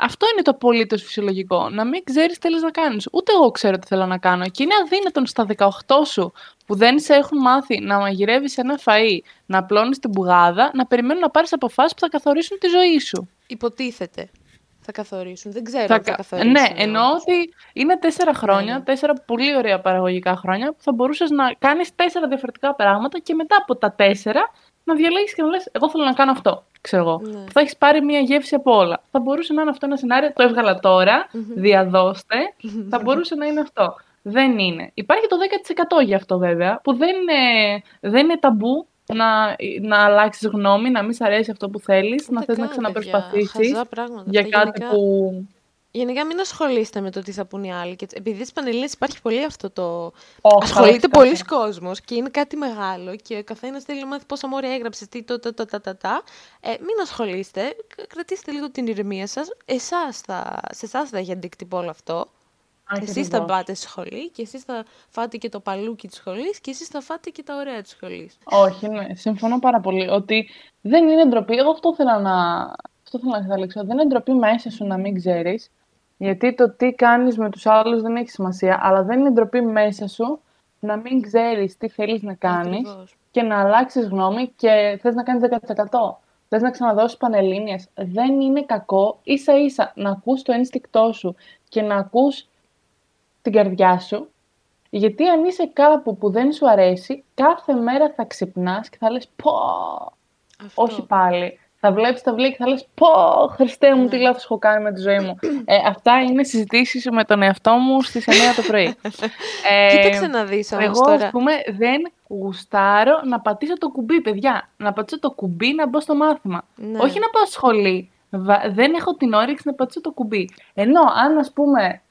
αυτό είναι το απολύτως φυσιολογικό. Να μην ξέρεις τι θέλεις να κάνεις. Ούτε εγώ ξέρω τι θέλω να κάνω. Και είναι αδύνατον στα 18 σου που δεν σε έχουν μάθει να μαγειρεύεις ένα φαΐ, να απλώνεις την πουγάδα, να περιμένουν να πάρεις αποφάσεις που θα καθορίσουν τη ζωή σου. Υποτίθεται. θα καθορίσουν. Δεν ξέρω θα... αν θα καθορίσουν. Ναι, εννοώ ότι είναι τέσσερα χρόνια, ναι, ναι. τέσσερα πολύ ωραία παραγωγικά χρόνια που θα μπορούσες να κάνεις τέσσερα διαφορετικά πράγματα και μετά από τα τέσσερα να διαλέγεις και να λες: Εγώ θέλω να κάνω αυτό. Ξέρω εγώ. Ναι. Θα έχεις πάρει μια γεύση από όλα. Θα μπορούσε να είναι αυτό ένα σενάριο. Το έβγαλα τώρα. διαδώστε. θα μπορούσε να είναι αυτό. Δεν είναι. Υπάρχει το 10% για αυτό βέβαια, που δεν είναι, δεν είναι ταμπού να, να αλλάξεις γνώμη, να μην σ' αρέσει αυτό που θέλεις, να θες να ξαναπροσπαθήσεις για κάτι που Γενικά μην ασχολείστε με το τι θα πούν οι άλλοι. Και επειδή στι πανελλήνε υπάρχει πολύ αυτό το. Oh, Ασχολείται πολλοί κόσμος και είναι κάτι μεγάλο και ο καθένας θέλει να μάθει πόσα μόρια έγραψες, τι το, το, το, τα, τα, τα. Ε, μην ασχολείστε. Κρατήστε λίγο την ηρεμία σας. Εσάς θα, σε εσάς θα έχει αντίκτυπο όλο αυτό. Εσείς θα πάτε στη σχολή και εσείς θα φάτε και το παλούκι της σχολής και εσείς θα φάτε και τα ωραία της σχολής. Όχι, ναι. Συμφωνώ πάρα πολύ ότι δεν είναι ντροπή. Εγώ αυτό θέλω να, αυτό θέλω να καταλήξω. Δεν είναι ντροπή μέσα σου να μην ξέρεις γιατί το τι κάνεις με τους άλλους δεν έχει σημασία, αλλά δεν είναι ντροπή μέσα σου να μην ξέρεις τι θέλεις να κάνεις και να αλλάξεις γνώμη και θες να κάνεις 10%. Θες να ξαναδώσεις πανελλήνιες. Δεν είναι κακό ίσα ίσα να ακούς το ένστικτό σου και να ακούς την καρδιά σου. Γιατί αν είσαι κάπου που δεν σου αρέσει, κάθε μέρα θα ξυπνάς και θα λες πω, όχι πάλι θα βλέπεις τα βιβλία και θα λες: Πω, Χριστέ μου, τι ναι. λάθος έχω κάνει με τη ζωή μου. ε, αυτά είναι συζητήσεις με τον εαυτό μου στις 9 το πρωί. ε, Κοίταξε να δεις όμως. Εγώ, τώρα. ας πούμε, δεν γουστάρω να πατήσω το κουμπί, παιδιά. Να πατήσω το κουμπί να μπω στο μάθημα. Ναι. Όχι να πάω σχολή. Δεν έχω την όρεξη να πατήσω το κουμπί. Ενώ αν, ας πούμε,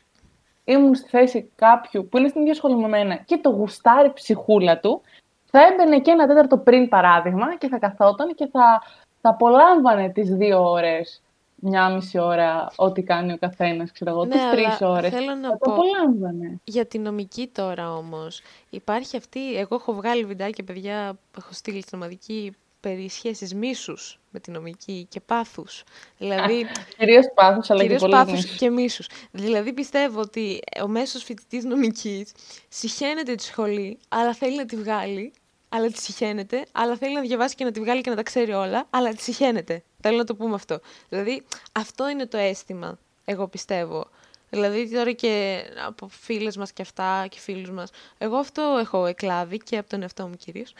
ήμουν στη θέση κάποιου που είναι στην ίδια σχολή με μένα και το γουστάρει ψυχούλα του, θα έμπαινε και ένα τέταρτο πριν παράδειγμα και θα καθόταν και θα θα απολάμβανε τις δύο ώρες, μια μισή ώρα, ό,τι κάνει ο καθένας, ξέρω εγώ, ναι, τις τρεις ώρες. Θέλω να θα πω, απολάμβανε. Για τη νομική τώρα όμως, υπάρχει αυτή, εγώ έχω βγάλει βιντεάκια, παιδιά, έχω στείλει στην ομαδική περί σχέσεις μίσους με τη νομική και πάθους. Δηλαδή, κυρίως πάθους, αλλά κυρίως και πάθους και μίσους. Δηλαδή πιστεύω ότι ο μέσος φοιτητής νομικής συχαίνεται τη σχολή, αλλά θέλει να τη βγάλει αλλά τη συχαίνεται, αλλά θέλει να διαβάσει και να τη βγάλει και να τα ξέρει όλα, αλλά τη συχαίνεται. Θέλω να το πούμε αυτό. Δηλαδή, αυτό είναι το αίσθημα, εγώ πιστεύω. Δηλαδή, τώρα και από φίλες μας και αυτά και φίλους μας, εγώ αυτό έχω εκλάβει και από τον εαυτό μου κυρίως,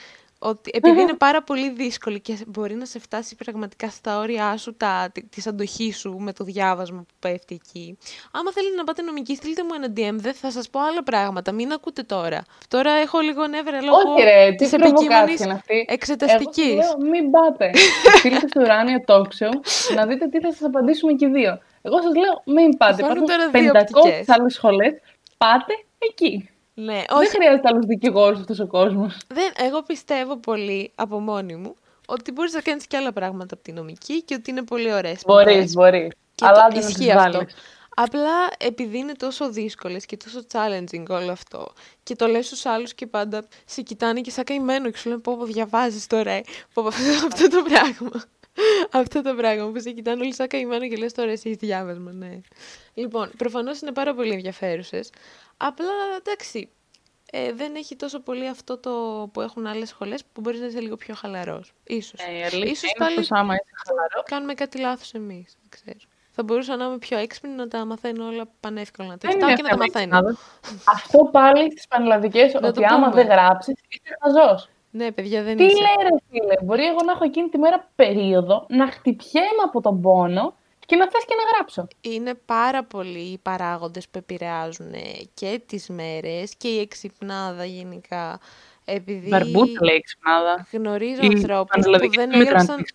ότι επειδή είναι πάρα πολύ δύσκολη και μπορεί να σε φτάσει πραγματικά στα όρια σου, τα, της αντοχής σου με το διάβασμα που πέφτει εκεί. Άμα θέλετε να πάτε νομική, στείλτε μου ένα DM, δεν θα σας πω άλλα πράγματα, μην ακούτε τώρα. Τώρα έχω λίγο νεύρα λόγω Όχι ρε, της επικείμενης εξεταστικής. Εγώ λέω, μην πάτε. Στείλτε στο ουράνιο talk να δείτε τι θα σας απαντήσουμε και οι δύο. Εγώ σας λέω, μην πάτε. Υπάρχουν 500 άλλες σχολές, πάτε εκεί. Ναι, όχι. Δεν χρειάζεται άλλου δικηγόρου αυτός ο κόσμος. Εγώ πιστεύω πολύ από μόνη μου ότι μπορείς να κάνεις και άλλα πράγματα από τη νομική και ότι είναι πολύ ωραίες. Μπορείς, μπορείς. Αλλά δεν ισχύει αυτό. Απλά επειδή είναι τόσο δύσκολες και τόσο challenging όλο αυτό και το λες στους άλλους και πάντα σε κοιτάνε και σαν καημένο και σου λένε πω πω διαβάζεις τώρα, ε. πω, πω, αυτό το πράγμα. Αυτό το πράγμα που σε κοιτάνε όλοι σαν καημένο και λες τώρα εσύ έχεις διάβασμα, ναι. Λοιπόν, προφανώς είναι πάρα πολύ ενδιαφέρουσες. Απλά εντάξει, ε, δεν έχει τόσο πολύ αυτό το που έχουν άλλες σχολές που μπορείς να είσαι λίγο πιο χαλαρός. Ίσως. Ε, ίσως πάλι άμα είσαι χαλαρό. κάνουμε κάτι λάθος εμείς. Δεν ξέρω. Θα μπορούσα να είμαι πιο έξυπνη να τα μαθαίνω όλα πανεύκολα. Να τα κοιτάω και να τα μαθαίνω. Αυτό πάλι στις πανελλαδικές, ότι άμα δεν γράψεις, είσαι χαζός. Ναι, παιδιά, δεν Τι είσαι. Τι λέει ρε φίλε, μπορεί εγώ να έχω εκείνη τη μέρα περίοδο, να χτυπιέμαι από τον πόνο και να θες και να γράψω. Είναι πάρα πολλοί οι παράγοντες που επηρεάζουν και τις μέρες και η εξυπνάδα γενικά. Επειδή Βαρμπούτα λέει εξυπνάδα. Γνωρίζω ανθρώπους που δεν έγραψαν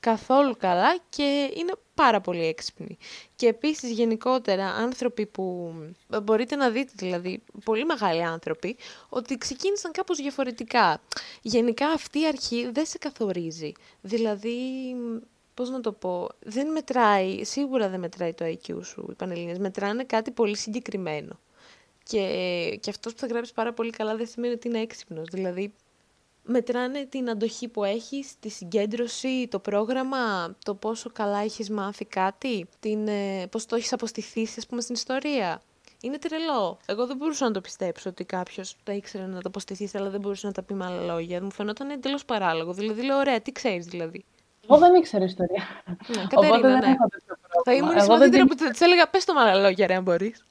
καθόλου καλά και είναι πάρα πολύ έξυπνοι. Και επίσης γενικότερα άνθρωποι που μπορείτε να δείτε δηλαδή, πολύ μεγάλοι άνθρωποι, ότι ξεκίνησαν κάπως διαφορετικά. Γενικά αυτή η αρχή δεν σε καθορίζει. Δηλαδή πώς να το πω, δεν μετράει, σίγουρα δεν μετράει το IQ σου οι Πανελλήνιες, μετράνε κάτι πολύ συγκεκριμένο. Και, και αυτός που θα γράψει πάρα πολύ καλά δεν σημαίνει ότι είναι έξυπνος. Δηλαδή, μετράνε την αντοχή που έχεις, τη συγκέντρωση, το πρόγραμμα, το πόσο καλά έχεις μάθει κάτι, την, ε, πώς το έχεις αποστηθήσει, ας πούμε, στην ιστορία. Είναι τρελό. Εγώ δεν μπορούσα να το πιστέψω ότι κάποιος τα ήξερε να το αποστηθεί, αλλά δεν μπορούσε να τα πει με άλλα λόγια. Μου φαινόταν εντελώς παράλογο. Δηλαδή, λέω, ωραία, τι ξέρεις δηλαδή. Εγώ δεν ήξερα ιστορία. Ναι, Οπότε δεν ναι. έχω τέτοιο Θα ήμουν σημαντικότερα που της έλεγα πες το με λόγια, ρε, αν μπορείς.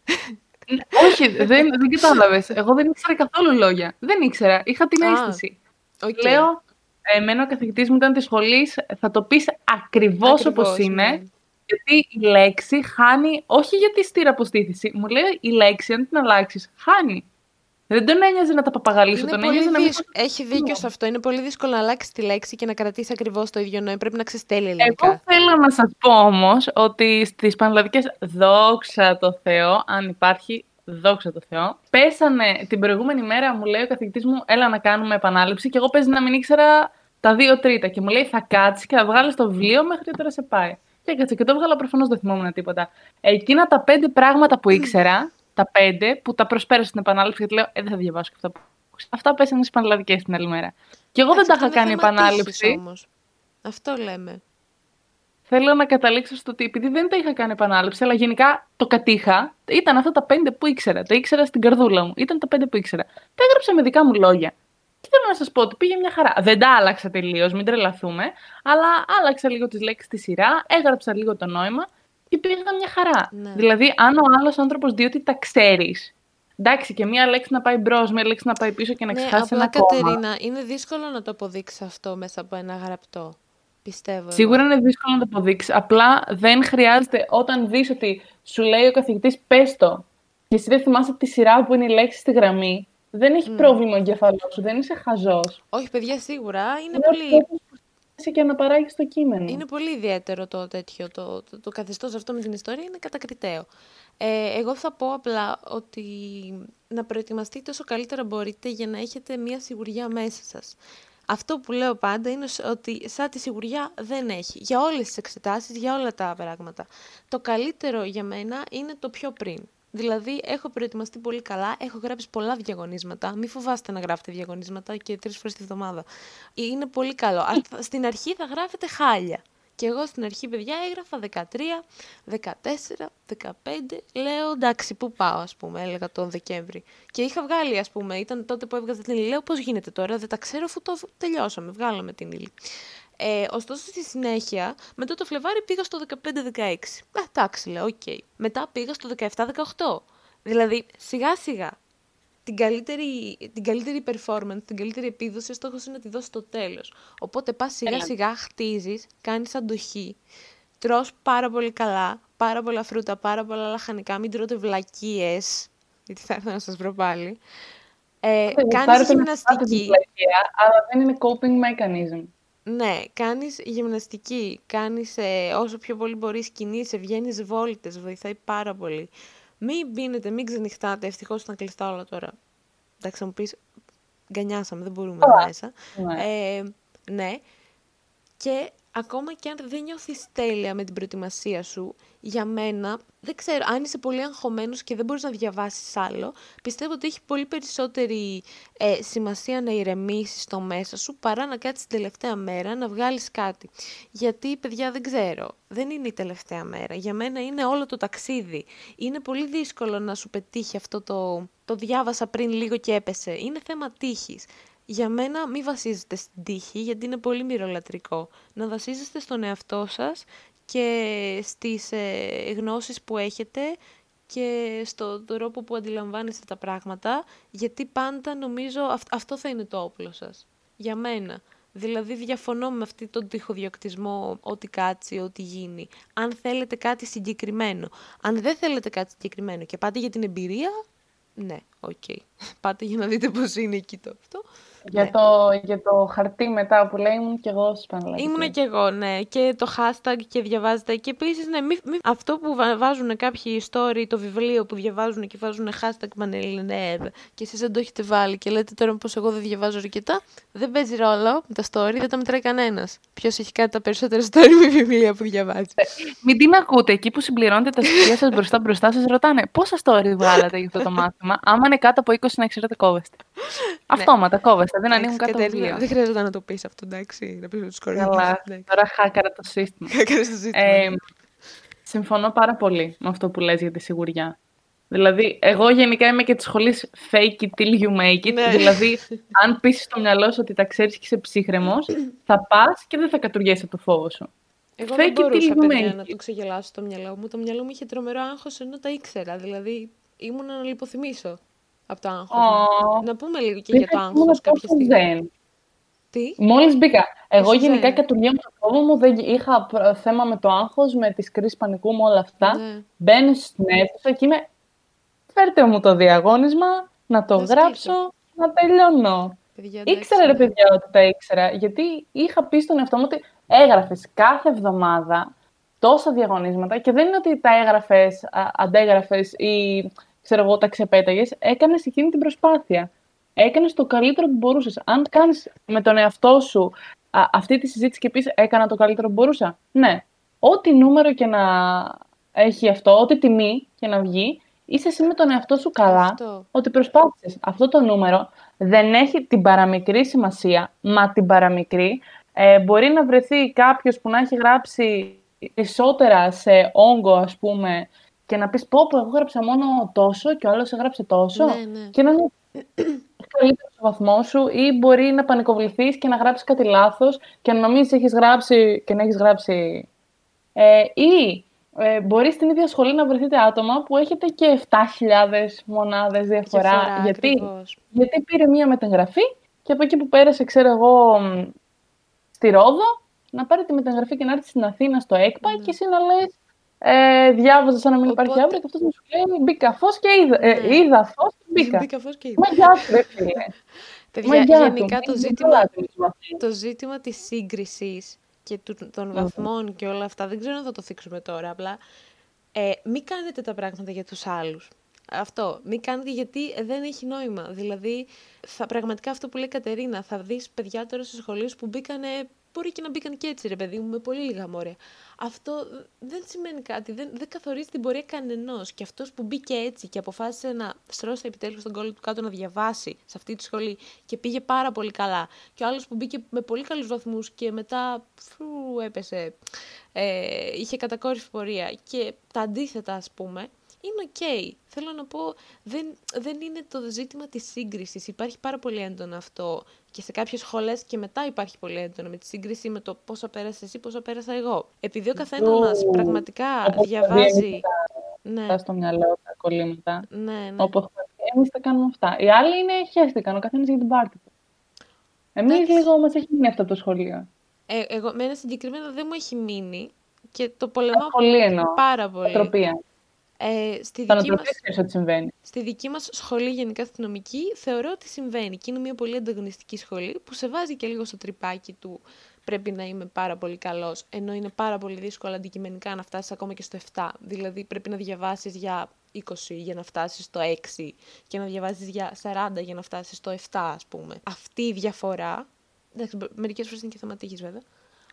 Όχι, δεν, δεν κατάλαβες. Εγώ δεν ήξερα καθόλου λόγια. Δεν ήξερα. Είχα την αίσθηση. Okay. Λέω, εμένα ο καθηγητής μου ήταν της σχολής, θα το πεις ακριβώς όπως είναι. Ναι. Γιατί η λέξη χάνει, όχι γιατί στη αποστήθηση, μου λέει η λέξη, αν την αλλάξεις, χάνει. Δεν τον ένοιαζε να τα παπαγαλίσω, τον ένοιαζε να μην... Έχει δίκιο σε αυτό. Είναι πολύ δύσκολο να αλλάξεις τη λέξη και να κρατήσεις ακριβώς το ίδιο νόημα. Πρέπει να ξεστέλει ελληνικά. Εγώ θέλω να σας πω όμως ότι στις πανελλαδικές, δόξα τω Θεώ, αν υπάρχει, δόξα τω Θεώ, πέσανε την προηγούμενη μέρα, μου λέει ο καθηγητής μου, έλα να κάνουμε επανάληψη και εγώ παίζει να μην ήξερα τα δύο τρίτα. Και μου λέει, θα κάτσεις και θα βγάλεις το βιβλίο μέχρι τώρα σε πάει. Και έκατσε και το έβγαλα, προφανώς δεν θυμόμουν τίποτα. Εκείνα τα πέντε πράγματα που ήξερα, τα πέντε που τα προσπέρασα στην επανάληψη, γιατί λέω, ε, δεν θα διαβάσω αυτά που Αυτά πέσανε στις πανελλαδικές την άλλη μέρα. Και εγώ δεν τα είχα κάνει επανάληψη. Όμως. Αυτό λέμε. Θέλω να καταλήξω στο ότι επειδή δεν τα είχα κάνει επανάληψη, αλλά γενικά το κατήχα, ήταν αυτά τα πέντε που ήξερα. Τα ήξερα στην καρδούλα μου. Ήταν τα πέντε που ήξερα. Τα έγραψα με δικά μου λόγια. Και θέλω να σας πω ότι πήγε μια χαρά. Δεν τα άλλαξα τελείως, μην τρελαθούμε. Αλλά άλλαξα λίγο τις λέξεις στη σειρά, έγραψα λίγο το νόημα και πήγα μια χαρά. Ναι. Δηλαδή, αν ο άλλος άνθρωπος δει ότι τα ξέρεις, εντάξει, και μία λέξη να πάει μπρος, μία λέξη να πάει πίσω και να ναι, ξεχάσει ένα κόμμα. Κατερίνα, είναι δύσκολο να το αποδείξεις αυτό μέσα από ένα γραπτό. Πιστεύω. Σίγουρα είναι δύσκολο να το αποδείξεις. Απλά δεν χρειάζεται όταν δεις ότι σου λέει ο καθηγητής, πες το, και εσύ δεν θυμάσαι τη σειρά που είναι η λέξη στη γραμμή, δεν έχει mm. πρόβλημα ο εγκεφαλός σου, δεν είσαι χαζός. Όχι, παιδιά, σίγουρα είναι, είναι πολύ και να παράγει το κείμενο. Είναι πολύ ιδιαίτερο το τέτοιο, το, το, το καθεστώς αυτό με την ιστορία είναι κατακριτέο. Ε, εγώ θα πω απλά ότι να προετοιμαστείτε όσο καλύτερα μπορείτε για να έχετε μια σιγουριά μέσα σας. Αυτό που λέω πάντα είναι ότι σαν τη σιγουριά δεν έχει. Για όλες τις εξετάσεις, για όλα τα πράγματα. Το καλύτερο για μένα είναι το πιο πριν. Δηλαδή, έχω προετοιμαστεί πολύ καλά, έχω γράψει πολλά διαγωνίσματα. Μην φοβάστε να γράφετε διαγωνίσματα και τρεις φορές τη βδομάδα. Είναι πολύ καλό. Στην αρχή θα γράφετε χάλια. Και εγώ στην αρχή, παιδιά, έγραφα 13, 14, 15. Λέω εντάξει, πού πάω, ας πούμε, έλεγα τον Δεκέμβρη. Και είχα βγάλει, ας πούμε, ήταν τότε που έβγαζα την ύλη. Λέω πώς γίνεται τώρα, δεν τα ξέρω, αφού το τελειώσαμε. Βγάλαμε την ύλη. Ε, ωστόσο, στη συνέχεια, μετά το Φλεβάρι πήγα στο 15-16. Εντάξει, λέω, OK. Okay. Μετά πήγα στο 17-18. Δηλαδή, σιγά σιγά, την καλύτερη, την καλύτερη performance, την καλύτερη επίδοση, ο στόχος είναι να τη δώσεις στο τέλος. Οπότε πας σιγά σιγά, χτίζεις, κάνεις αντοχή, τρως πάρα πολύ καλά, πάρα πολλά φρούτα, πάρα πολλά λαχανικά, μην τρώτε βλακίες, γιατί θα έρθω να σας βρω πάλι. Ε, κάνεις γυμναστική. αλλά δεν είναι coping mechanism. Ναι, κάνεις γυμναστική, κάνεις ε, όσο πιο πολύ μπορείς κινείσαι, βγαίνεις βόλτες, βοηθάει πάρα πολύ. Μην πίνετε, μην ξενυχτάτε, ευτυχώς ήταν κλειστά όλα τώρα. Εντάξει, θα μου πεις, γκανιάσαμε, δεν μπορούμε μέσα. Ναι. Ε, ναι. Και ακόμα και αν δεν νιώθεις τέλεια με την προετοιμασία σου, για μένα, δεν ξέρω, αν είσαι πολύ αγχωμένος και δεν μπορείς να διαβάσεις άλλο, πιστεύω ότι έχει πολύ περισσότερη ε, σημασία να ηρεμήσεις το μέσα σου παρά να κάτσεις την τελευταία μέρα να βγάλεις κάτι. Γιατί, παιδιά, δεν ξέρω, δεν είναι η τελευταία μέρα. Για μένα είναι όλο το ταξίδι. Είναι πολύ δύσκολο να σου πετύχει αυτό το, το διάβασα πριν λίγο και έπεσε. Είναι θέμα τύχης για μένα μην βασίζεστε στην τύχη, γιατί είναι πολύ μυρολατρικό. Να βασίζεστε στον εαυτό σας και στις ε, γνώσεις που έχετε και στον τρόπο που αντιλαμβάνεστε τα πράγματα, γιατί πάντα νομίζω αυτό θα είναι το όπλο σας. Για μένα. Δηλαδή διαφωνώ με αυτόν τον τυχοδιωκτισμό ό,τι κάτσει, ό,τι γίνει. Αν θέλετε κάτι συγκεκριμένο. Αν δεν θέλετε κάτι συγκεκριμένο και πάτε για την εμπειρία, ναι, OK. Okay. Πάτε για να δείτε πώς είναι εκεί το αυτό. Για, ναι. το, για το χαρτί μετά που λέει ήμουν και εγώ στις Πανελλαδικές. Ήμουν και εγώ, ναι. Και το hashtag και διαβάζετε. Και επίσης, ναι, μη, μη, αυτό που βάζουν κάποιοι story, το βιβλίο που διαβάζουν και βάζουν hashtag Πανελληνέδ και εσείς δεν το έχετε βάλει και λέτε τώρα πως εγώ δεν διαβάζω αρκετά, δεν παίζει ρόλο με τα story, δεν τα μετράει κανένας. Ποιος έχει κάτι τα περισσότερα story με βιβλία που διαβάζει. Ε, μην την ακούτε. Εκεί που συμπληρώνετε τα στοιχεία σας μπροστά μπροστά σας ρωτάνε πόσα story βγάλατε για αυτό το μάθημα; Άμα είναι κάτω από 20 να ξέρετε κόβεστε. Ναι. Αυτόματα κόβεστε δεν ανοίγουν κάτω βιβλία. Δεν χρειάζεται να το πεις αυτό, εντάξει. Να πεις του Καλά, τώρα χάκαρα το σύστημα. Χάκαρα το σύστημα. Ε, συμφωνώ πάρα πολύ με αυτό που λες για τη σιγουριά. Δηλαδή, εγώ γενικά είμαι και της σχολής fake it till you make it. Ναι. Δηλαδή, αν πείσει στο μυαλό σου ότι τα ξέρεις και είσαι ψύχρεμος, θα πας και δεν θα κατουργέσαι το φόβο σου. Εγώ δεν μπορούσα παιδιά, να το ξεγελάσω στο μυαλό μου. Το μυαλό μου είχε τρομερό άγχος ενώ τα ήξερα. Δηλαδή ήμουν να λιποθυμίσω από το άγχος. Oh. Να πούμε λίγο και για το άγχος κάποια στιγμή. Δεν. Τι; Μόλις μπήκα. Εγώ γενικά και του με το κόμμα μου δεν είχα θέμα με το άγχος, με τις κρίσεις πανικού μου όλα αυτά. Ναι. Μπαίνω στην αίθουσα και είμαι φέρτε μου το διαγώνισμα, να το γράψω, να τελειώνω. Παιδιά, ήξερα ρε παιδιά ότι τα ήξερα, γιατί είχα πει στον εαυτό μου ότι έγραφες κάθε εβδομάδα τόσα διαγωνίσματα και δεν είναι ότι τα έγραφες, αντέγραφες ή ξέρω εγώ, τα ξεπέταγες. Έκανες εκείνη την προσπάθεια. Έκανες το καλύτερο που μπορούσες. Αν κάνεις με τον εαυτό σου αυτή τη συζήτηση και πεις Έκανα το καλύτερο που μπορούσα. Ναι. Ό,τι νούμερο και να έχει αυτό, ό,τι τιμή και να βγει, είσαι εσύ με τον εαυτό σου καλά αυτό. ότι προσπάθησες. Αυτό το νούμερο δεν έχει την παραμικρή σημασία, μα την παραμικρή. Ε, μπορεί να βρεθεί κάποιος που να έχει γράψει περισσότερα σε όγκο, ας πούμε, και να πεις πω, πω εγώ γράψα μόνο τόσο και ο άλλος έγραψε τόσο. Ναι, ναι. Και να είναι καλύτερο στο βαθμό σου ή μπορεί να πανικοβληθείς και να γράψεις κάτι λάθος και να νομίζεις έχεις γράψει και να έχεις γράψει... Ε, ή ε, μπορείς στην ίδια σχολή να βρεθείτε άτομα που έχετε και 7.000 μονάδες διαφορά. διαφορά γιατί, γιατί πήρε μία μεταγραφή και από εκεί που πέρασε, ξέρω εγώ, στη Ρόδο, να πάρει τη μεταγραφή και να έρθει στην Αθήνα στο ΕΚΠΑ ναι. και εσύ να λες ε, διάβαζα σαν να μην Οπότε... υπάρχει αύριο και αυτός μου σου λέει μπήκα φως και είδα, ε, ναι. είδα φως και μπήκα. μπήκα φως και είδα. Μα γεια σου, ρε φίλε. Παιδιά, γενικά το ζήτημα, το ζήτημα της σύγκρισης και των βαθμών και όλα αυτά, δεν ξέρω αν θα το θίξουμε τώρα, απλά ε, μην κάνετε τα πράγματα για τους άλλους. Αυτό. Μην κάνετε γιατί δεν έχει νόημα. Δηλαδή, θα, πραγματικά αυτό που λέει η Κατερίνα, θα δεις παιδιά τώρα σε σχολείο που μπήκανε Μπορεί και να μπήκαν και έτσι, ρε παιδί μου, με πολύ λίγα μόρια. Αυτό δεν σημαίνει κάτι, δεν, δεν καθορίζει την πορεία κανενός. Και αυτός που μπήκε έτσι και αποφάσισε να στρώσει επιτέλους στον κόλλο του κάτω να διαβάσει σε αυτή τη σχολή και πήγε πάρα πολύ καλά. Και ο άλλος που μπήκε με πολύ καλούς βαθμούς και μετά φρου, έπεσε, ε, είχε κατακόρυφη πορεία. Και τα αντίθετα, ας πούμε, είναι οκ. Θέλω να πω, δεν, δεν είναι το ζήτημα της σύγκρισης. Υπάρχει πάρα πολύ έντονο αυτό και σε κάποιες σχολές και μετά υπάρχει πολύ έντονο με τη σύγκριση με το πόσο πέρασε εσύ, πόσο πέρασα εγώ. Επειδή ο καθένας μας πραγματικά διαβάζει... Ναι. στο μυαλό τα κολλήματα. Ναι, ναι. Όπου εμείς τα κάνουμε αυτά. Οι άλλοι είναι χέστηκαν, ο καθένας για την πάρτη του. Εμείς λίγο μας έχει μείνει αυτό το σχολείο. Ε, εγώ, με ένα συγκεκριμένο δεν μου έχει μείνει και το πολεμάω πάρα πολύ. Ε, στη, δική μας, ότι συμβαίνει. στη δική μας σχολή γενικά αστυνομική θεωρώ ότι συμβαίνει και είναι μια πολύ ανταγωνιστική σχολή που σε βάζει και λίγο στο τρυπάκι του πρέπει να είμαι πάρα πολύ καλός ενώ είναι πάρα πολύ δύσκολο αντικειμενικά να φτάσεις ακόμα και στο 7 δηλαδή πρέπει να διαβάσεις για 20 για να φτάσεις στο 6 και να διαβάσεις για 40 για να φτάσεις στο 7 ας πούμε. Αυτή η διαφορά, εντάξει, μερικές φορές είναι και θεματικής βέβαια,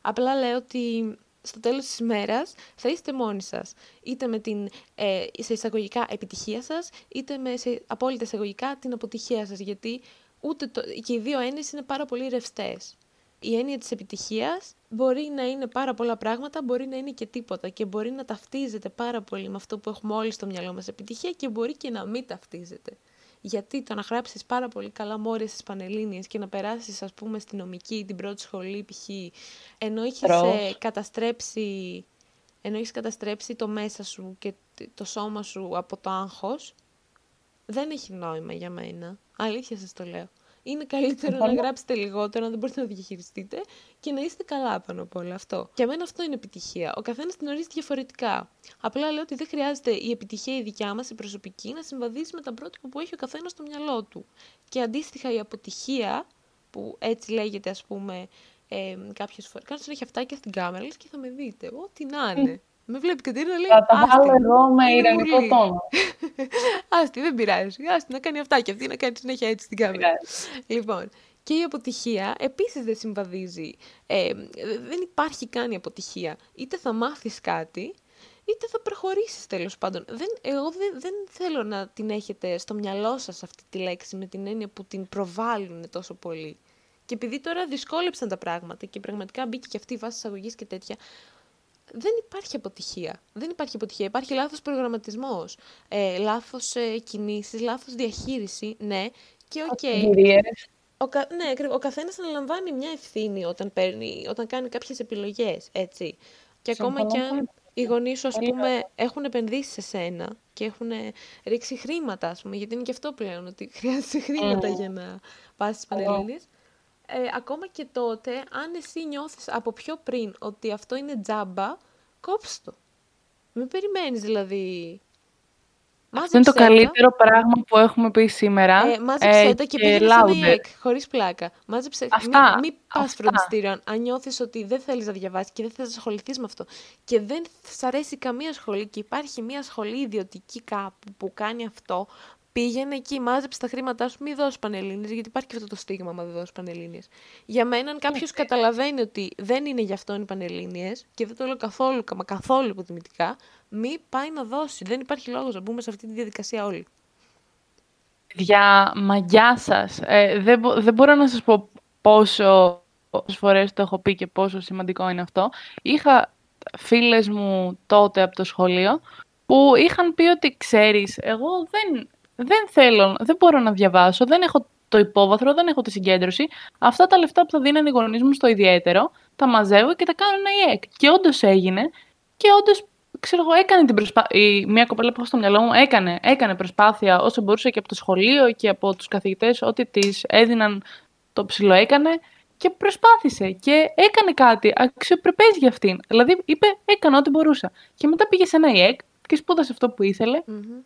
απλά λέω ότι στο τέλος της ημέρας θα είστε μόνοι σας. Είτε με την ε, σε εισαγωγικά επιτυχία σας, είτε με σε απόλυτα εισαγωγικά την αποτυχία σας. Γιατί ούτε το, και οι δύο έννοιες είναι πάρα πολύ ρευστές. Η έννοια της επιτυχίας μπορεί να είναι πάρα πολλά πράγματα, μπορεί να είναι και τίποτα και μπορεί να ταυτίζεται πάρα πολύ με αυτό που έχουμε όλοι στο μυαλό μας επιτυχία και μπορεί και να μην ταυτίζεται. Γιατί το να γράψεις πάρα πολύ καλά μόρια στις Πανελλήνιες και να περάσεις, ας πούμε, στη νομική την πρώτη σχολή, π.χ. ενώ έχει ε, καταστρέψει, ενώ έχεις καταστρέψει το μέσα σου και το σώμα σου από το άγχος, δεν έχει νόημα για μένα. Αλήθεια σας το λέω είναι καλύτερο να γράψετε λιγότερο, να δεν μπορείτε να διαχειριστείτε και να είστε καλά πάνω από όλο αυτό. Για μένα αυτό είναι επιτυχία. Ο καθένας την ορίζει διαφορετικά. Απλά λέω ότι δεν χρειάζεται η επιτυχία η δικιά μας, η προσωπική, να συμβαδίσει με τα πρότυπα που έχει ο καθένας στο μυαλό του. Και αντίστοιχα η αποτυχία, που έτσι λέγεται, ας πούμε, ε, κάποιες φορές. Κάνω συνέχεια αυτά και στην κάμερα, και θα με δείτε. Ό,τι να είναι. Με βλέπει η Κατερίνα λέει. Θα τα βάλω εγώ με ηρωνικό τόνο. Άστι, δεν πειράζει. Άστι να κάνει αυτά και αυτή να κάνει συνέχεια έτσι στην κάμερα. Λοιπόν, και η αποτυχία επίσης δεν συμβαδίζει. Ε, δεν υπάρχει καν η αποτυχία. Είτε θα μάθεις κάτι, είτε θα προχωρήσεις τέλος πάντων. Δεν, εγώ δεν, δεν θέλω να την έχετε στο μυαλό σας αυτή τη λέξη με την έννοια που την προβάλλουν τόσο πολύ. Και επειδή τώρα δυσκόλεψαν τα πράγματα και πραγματικά μπήκε και αυτή η βάση εισαγωγής και τέτοια, δεν υπάρχει αποτυχία. Δεν υπάρχει αποτυχία. Υπάρχει λάθος προγραμματισμός, ε, λάθος ε, κινήσεις, λάθος διαχείριση, ναι. Και OK. Okay. Ο, κα, ναι, ο καθένας αναλαμβάνει μια ευθύνη όταν, παίρνει, όταν κάνει κάποιες επιλογές, έτσι. Και ακόμα και αν οι γονείς σου, ας πούμε, έχουν επενδύσει σε σένα και έχουν ρίξει χρήματα, ας πούμε, γιατί είναι και αυτό πλέον, ότι χρειάζεσαι χρήματα για να πας στις Πανελλήνιες. Ε, ακόμα και τότε, αν εσύ νιώθεις από πιο πριν ότι αυτό είναι τζάμπα, κόψτε το. Μην περιμένεις δηλαδή αυτό είναι το καλύτερο πράγμα που έχουμε πει σήμερα. Ε, μάζεψε ε, το και, και πήγαινε στην ΕΚ, χωρίς πλάκα. Μάζεψε, αυτά, μην, μην πας φροντιστήριο. Αν νιώθεις ότι δεν θέλεις να διαβάσεις και δεν θέλεις να ασχοληθείς με αυτό και δεν σ' αρέσει καμία σχολή και υπάρχει μια σχολή ιδιωτική κάπου που κάνει αυτό, πήγαινε εκεί, μάζεψε τα χρήματά σου, μην δώσεις πανελλήνιες, γιατί υπάρχει και αυτό το στίγμα, μα δεν δώσεις πανελλήνιες. Για μένα, αν κάποιος καταλαβαίνει ότι δεν είναι γι' αυτόν οι πανελλήνιες, και δεν το λέω καθόλου, μα καθόλου υποτιμητικά, μη πάει να δώσει. Δεν υπάρχει λόγος να μπούμε σε αυτή τη διαδικασία όλοι. Για μαγιά σας. Ε, δεν, δεν μπορώ να σας πω πόσο φορές το έχω πει και πόσο σημαντικό είναι αυτό. Είχα φίλες μου τότε από το σχολείο που είχαν πει ότι ξέρεις, εγώ δεν, δεν θέλω, δεν μπορώ να διαβάσω, δεν έχω το υπόβαθρο, δεν έχω τη συγκέντρωση. Αυτά τα λεφτά που θα δίνουν οι γονείς μου στο ιδιαίτερο, τα μαζεύω και τα κάνω ένα ΙΕΚ. Και όντως έγινε και όντως ξέρω εγώ, έκανε την προσπάθεια. Μια κοπέλα που έχω στο μυαλό μου έκανε, έκανε προσπάθεια όσο μπορούσε και από το σχολείο και από τους καθηγητές, ό,τι της έδιναν το ψηλό έκανε και προσπάθησε και έκανε κάτι αξιοπρεπές για αυτήν. Δηλαδή είπε, έκανα ό,τι μπορούσα. Και μετά πήγε σε ένα ΙΕΚ και σπούδασε αυτό που ηθελε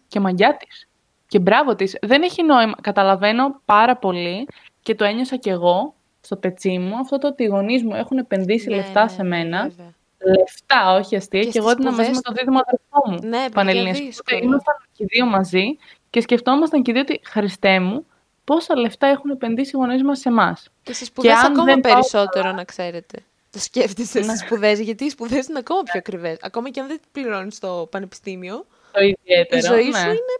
και μαγιά της. Και μπράβο της. Δεν έχει νόημα. Καταλαβαίνω πάρα πολύ και το ένιωσα κι εγώ στο πετσί μου αυτό το ότι οι γονείς μου έχουν επενδύσει ναι, λεφτά ναι, σε μένα. Βέβαια λεφτά, όχι αστεία. Και, και εγώ ήμουν μαζί με τον δίδυμο αδερφό μου. Ναι, Πανελληνίες. Ήμασταν και δύο μαζί και σκεφτόμασταν και δύο ότι Χριστέ μου, πόσα λεφτά έχουν επενδύσει οι γονείς μας σε εμάς. Και στις σπουδές ακόμα περισσότερο, πάω... να ξέρετε. Το σκέφτεσαι ναι. στις σπουδές, γιατί οι σπουδές είναι ακόμα πιο ακριβές. Ακόμα και αν δεν πληρώνεις στο πανεπιστήμιο. Το ιδιαίτερο. Η ζωή ναι. σου είναι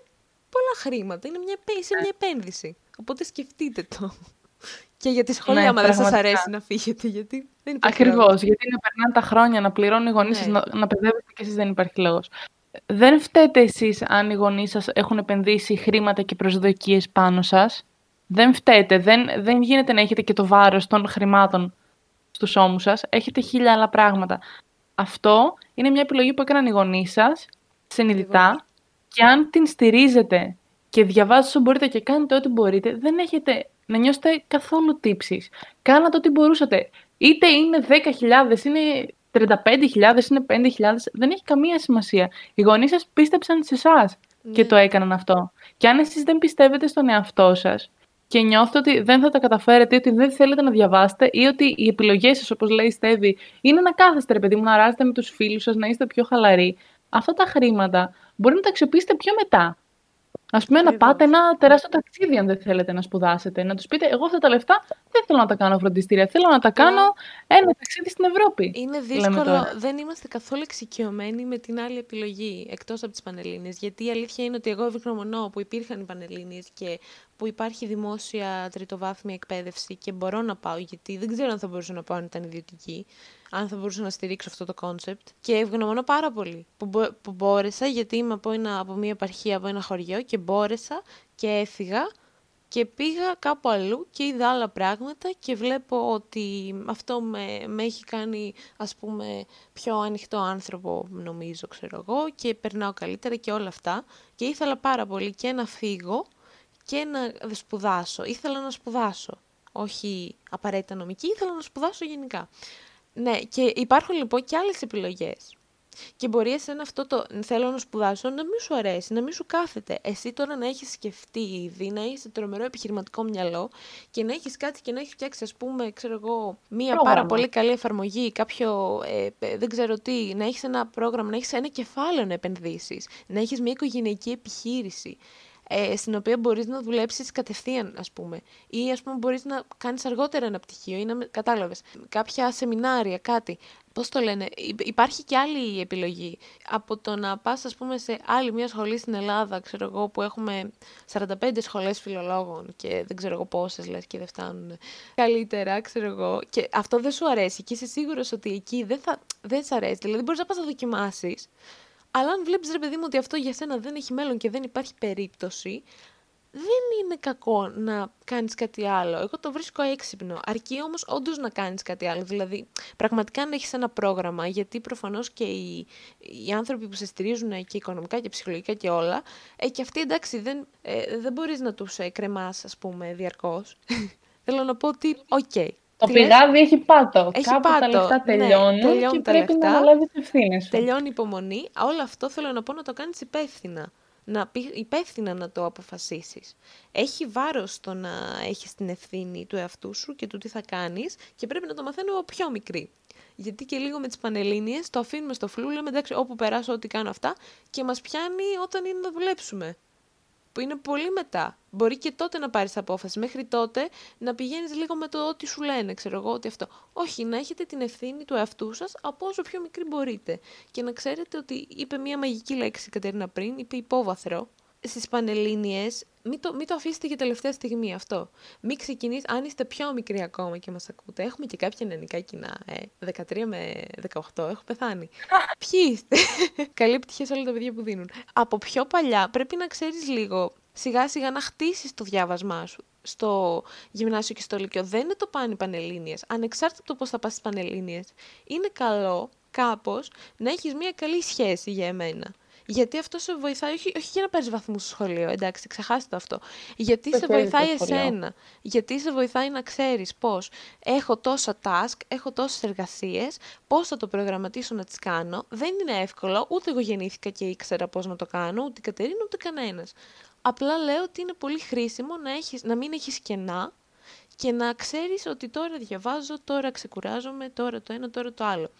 πολλά χρήματα. Είναι μια, είσαι μια επένδυση. Οπότε σκεφτείτε το. Και για τη σχολή, ναι, άμα δεν σας αρέσει να φύγετε, γιατί δεν υπάρχει Ακριβώς, γιατί να περνάνε τα χρόνια, να πληρώνουν οι γονείς ναι. σας, να, να παιδεύετε και εσείς δεν υπάρχει λόγος. Δεν φταίτε εσείς αν οι γονείς σας έχουν επενδύσει χρήματα και προσδοκίες πάνω σας. Δεν φταίτε. Δεν, δεν γίνεται να έχετε και το βάρος των χρημάτων στους ώμους σας. Έχετε χίλια άλλα πράγματα. Αυτό είναι μια επιλογή που έκαναν οι γονείς σας συνειδητά και αν την στηρίζετε και διαβάζετε όσο μπορείτε και κάνετε ό,τι μπορείτε, δεν έχετε να νιώσετε καθόλου τύψεις. Κάνατε ό,τι μπορούσατε. Είτε είναι 10.000, είναι 35.000, είναι 5.000, δεν έχει καμία σημασία. Οι γονείς σας πίστεψαν σε εσάς και ναι. το έκαναν αυτό. Και αν εσείς δεν πιστεύετε στον εαυτό σας και νιώθετε ότι δεν θα τα καταφέρετε ή ότι δεν θέλετε να διαβάσετε ή ότι οι επιλογές σας, όπως λέει η Στέβη, είναι να κάθεστε, ρε παιδί μου, να ράσετε με τους φίλους σας, να είστε πιο χαλαροί, αυτά τα χρήματα μπορεί να τα αξιοποιήσετε πιο μετά. Α πούμε, να πάτε ένα τεράστιο ταξίδι, αν δεν θέλετε να σπουδάσετε. Να τους πείτε, Εγώ αυτά τα λεφτά δεν θέλω να τα κάνω φροντιστήρια. Θέλω να τα κάνω ένα ταξίδι στην Ευρώπη. Είναι δύσκολο. Δεν είμαστε καθόλου εξοικειωμένοι με την άλλη επιλογή εκτός από τις Πανελλήνιες. Γιατί η αλήθεια είναι ότι εγώ ευγνωμονώ που υπήρχαν οι Πανελλήνιες και που υπάρχει δημόσια τριτοβάθμια εκπαίδευση και μπορώ να πάω, γιατί δεν ξέρω αν θα μπορούσα να πάω αν ήταν ιδιωτική αν θα μπορούσα να στηρίξω αυτό το concept. Και ευγνωμονώ πάρα πολύ που, που μπόρεσα, γιατί είμαι από, ένα, από μια επαρχία, από ένα χωριό και μπόρεσα και έφυγα και πήγα κάπου αλλού και είδα άλλα πράγματα και βλέπω ότι αυτό με, με έχει κάνει ας πούμε πιο ανοιχτό άνθρωπο νομίζω ξέρω εγώ και περνάω καλύτερα και όλα αυτά και ήθελα πάρα πολύ και να φύγω και να σπουδάσω. Ήθελα να σπουδάσω. Όχι απαραίτητα νομική, ήθελα να σπουδάσω γενικά. Ναι, και υπάρχουν λοιπόν και άλλες επιλογές. Και μπορεί εσένα αυτό το θέλω να σπουδάσω να μην σου αρέσει, να μην σου κάθεται. Εσύ τώρα να έχεις σκεφτεί ήδη, να είσαι τρομερό επιχειρηματικό μυαλό και να έχεις κάτι και να έχεις φτιάξει, ας πούμε, ξέρω εγώ, μία πάρα πολύ καλή εφαρμογή, κάποιο, ε, δεν ξέρω τι, να έχεις ένα πρόγραμμα, να έχεις ένα κεφάλαιο να επενδύσεις, να έχεις μια οικογενειακή επιχείρηση ε, στην οποία μπορείς να δουλέψεις κατευθείαν, ας πούμε. Ή, ας πούμε, μπορείς να κάνεις αργότερα ένα πτυχίο ή να κατάλαβες. Κάποια σεμινάρια, κάτι. Πώς το λένε, υπάρχει και άλλη επιλογή. Από το να πας, ας πούμε, σε άλλη μια σχολή στην Ελλάδα, ξέρω εγώ, που έχουμε 45 σχολές φιλολόγων και δεν ξέρω εγώ πόσες λες και δεν φτάνουν καλύτερα, ξέρω εγώ. Και αυτό δεν σου αρέσει και είσαι σίγουρος ότι εκεί δεν θα, δεν σ' αρέσει. Δηλαδή μπορείς να πας να δοκιμάσεις αλλά αν βλέπεις, ρε παιδί μου, ότι αυτό για σένα δεν έχει μέλλον και δεν υπάρχει περίπτωση, δεν είναι κακό να κάνεις κάτι άλλο. Εγώ το βρίσκω έξυπνο. Αρκεί όμως όντως να κάνεις κάτι άλλο. Δηλαδή, πραγματικά να έχεις ένα πρόγραμμα, γιατί προφανώς και οι, οι άνθρωποι που σε στηρίζουν και οικονομικά και ψυχολογικά και όλα, ε, και αυτοί εντάξει δεν, ε, δεν μπορείς να τους ε, κρεμάς, ας πούμε, διαρκώς. Θέλω να πω ότι, OK, okay, το πηγάδι έχει πάτο. Έχει Κάπου πάτο. τα λεφτά ναι, τελειώνουν ναι, τελειώνουν και τα πρέπει λεφτά, να αναλάβει τις ευθύνες σου. Τελειώνει η υπομονή. Όλο αυτό θέλω να πω να το κάνεις υπεύθυνα. Να πει, υπεύθυνα να το αποφασίσεις. Έχει βάρος το να έχεις την ευθύνη του εαυτού σου και του τι θα κάνεις και πρέπει να το μαθαίνω από πιο μικρή. Γιατί και λίγο με τις πανελλήνιες το αφήνουμε στο φλού, λέμε εντάξει όπου περάσω ό,τι κάνω αυτά και μας πιάνει όταν είναι να δουλέψουμε που είναι πολύ μετά. Μπορεί και τότε να πάρεις απόφαση. Μέχρι τότε να πηγαίνεις λίγο με το ό,τι σου λένε, ξέρω εγώ, ότι αυτό. Όχι, να έχετε την ευθύνη του εαυτού σας από όσο πιο μικρή μπορείτε. Και να ξέρετε ότι είπε μια μαγική λέξη η Κατερίνα πριν, είπε υπόβαθρο. Στις Πανελλήνιες, μην το, μην το αφήσετε για τελευταία στιγμή αυτό. Μην ξεκινήσει, αν είστε πιο μικροί ακόμα και μας ακούτε, έχουμε και κάποια νεανικά κοινά, ε, 13 με 18, έχω πεθάνει. Ποιοι είστε; Καλή επιτυχία σε όλα τα παιδιά που δίνουν. Από πιο παλιά πρέπει να ξέρεις λίγο σιγά σιγά να χτίσεις το διάβασμά σου στο γυμνάσιο και στο λυκείο. Δεν είναι το πάνε πανελλήνιες. Ανεξάρτητα από το πώς θα πας στις πανελλήνιες, είναι καλό κάπως να έχεις μια καλή σχέση για εμένα. Γιατί αυτό σε βοηθάει, όχι, όχι για να πάρει βαθμούς στο σχολείο, εντάξει, ξεχάστε το αυτό. Γιατί σε βοηθάει εσένα. Γιατί σε βοηθάει να ξέρεις πώς έχω τόσα task, έχω τόσες εργασίες, πώς θα το προγραμματίσω να τις κάνω. Δεν είναι εύκολο, ούτε εγώ γεννήθηκα και ήξερα πώς να το κάνω, ούτε η Κατερίνα, ούτε κανένας. Απλά λέω ότι είναι πολύ χρήσιμο να, έχεις, να μην έχεις κενά και να ξέρεις ότι τώρα διαβάζω, τώρα ξεκουράζομαι, τώρα το ένα, τώρα το άλλο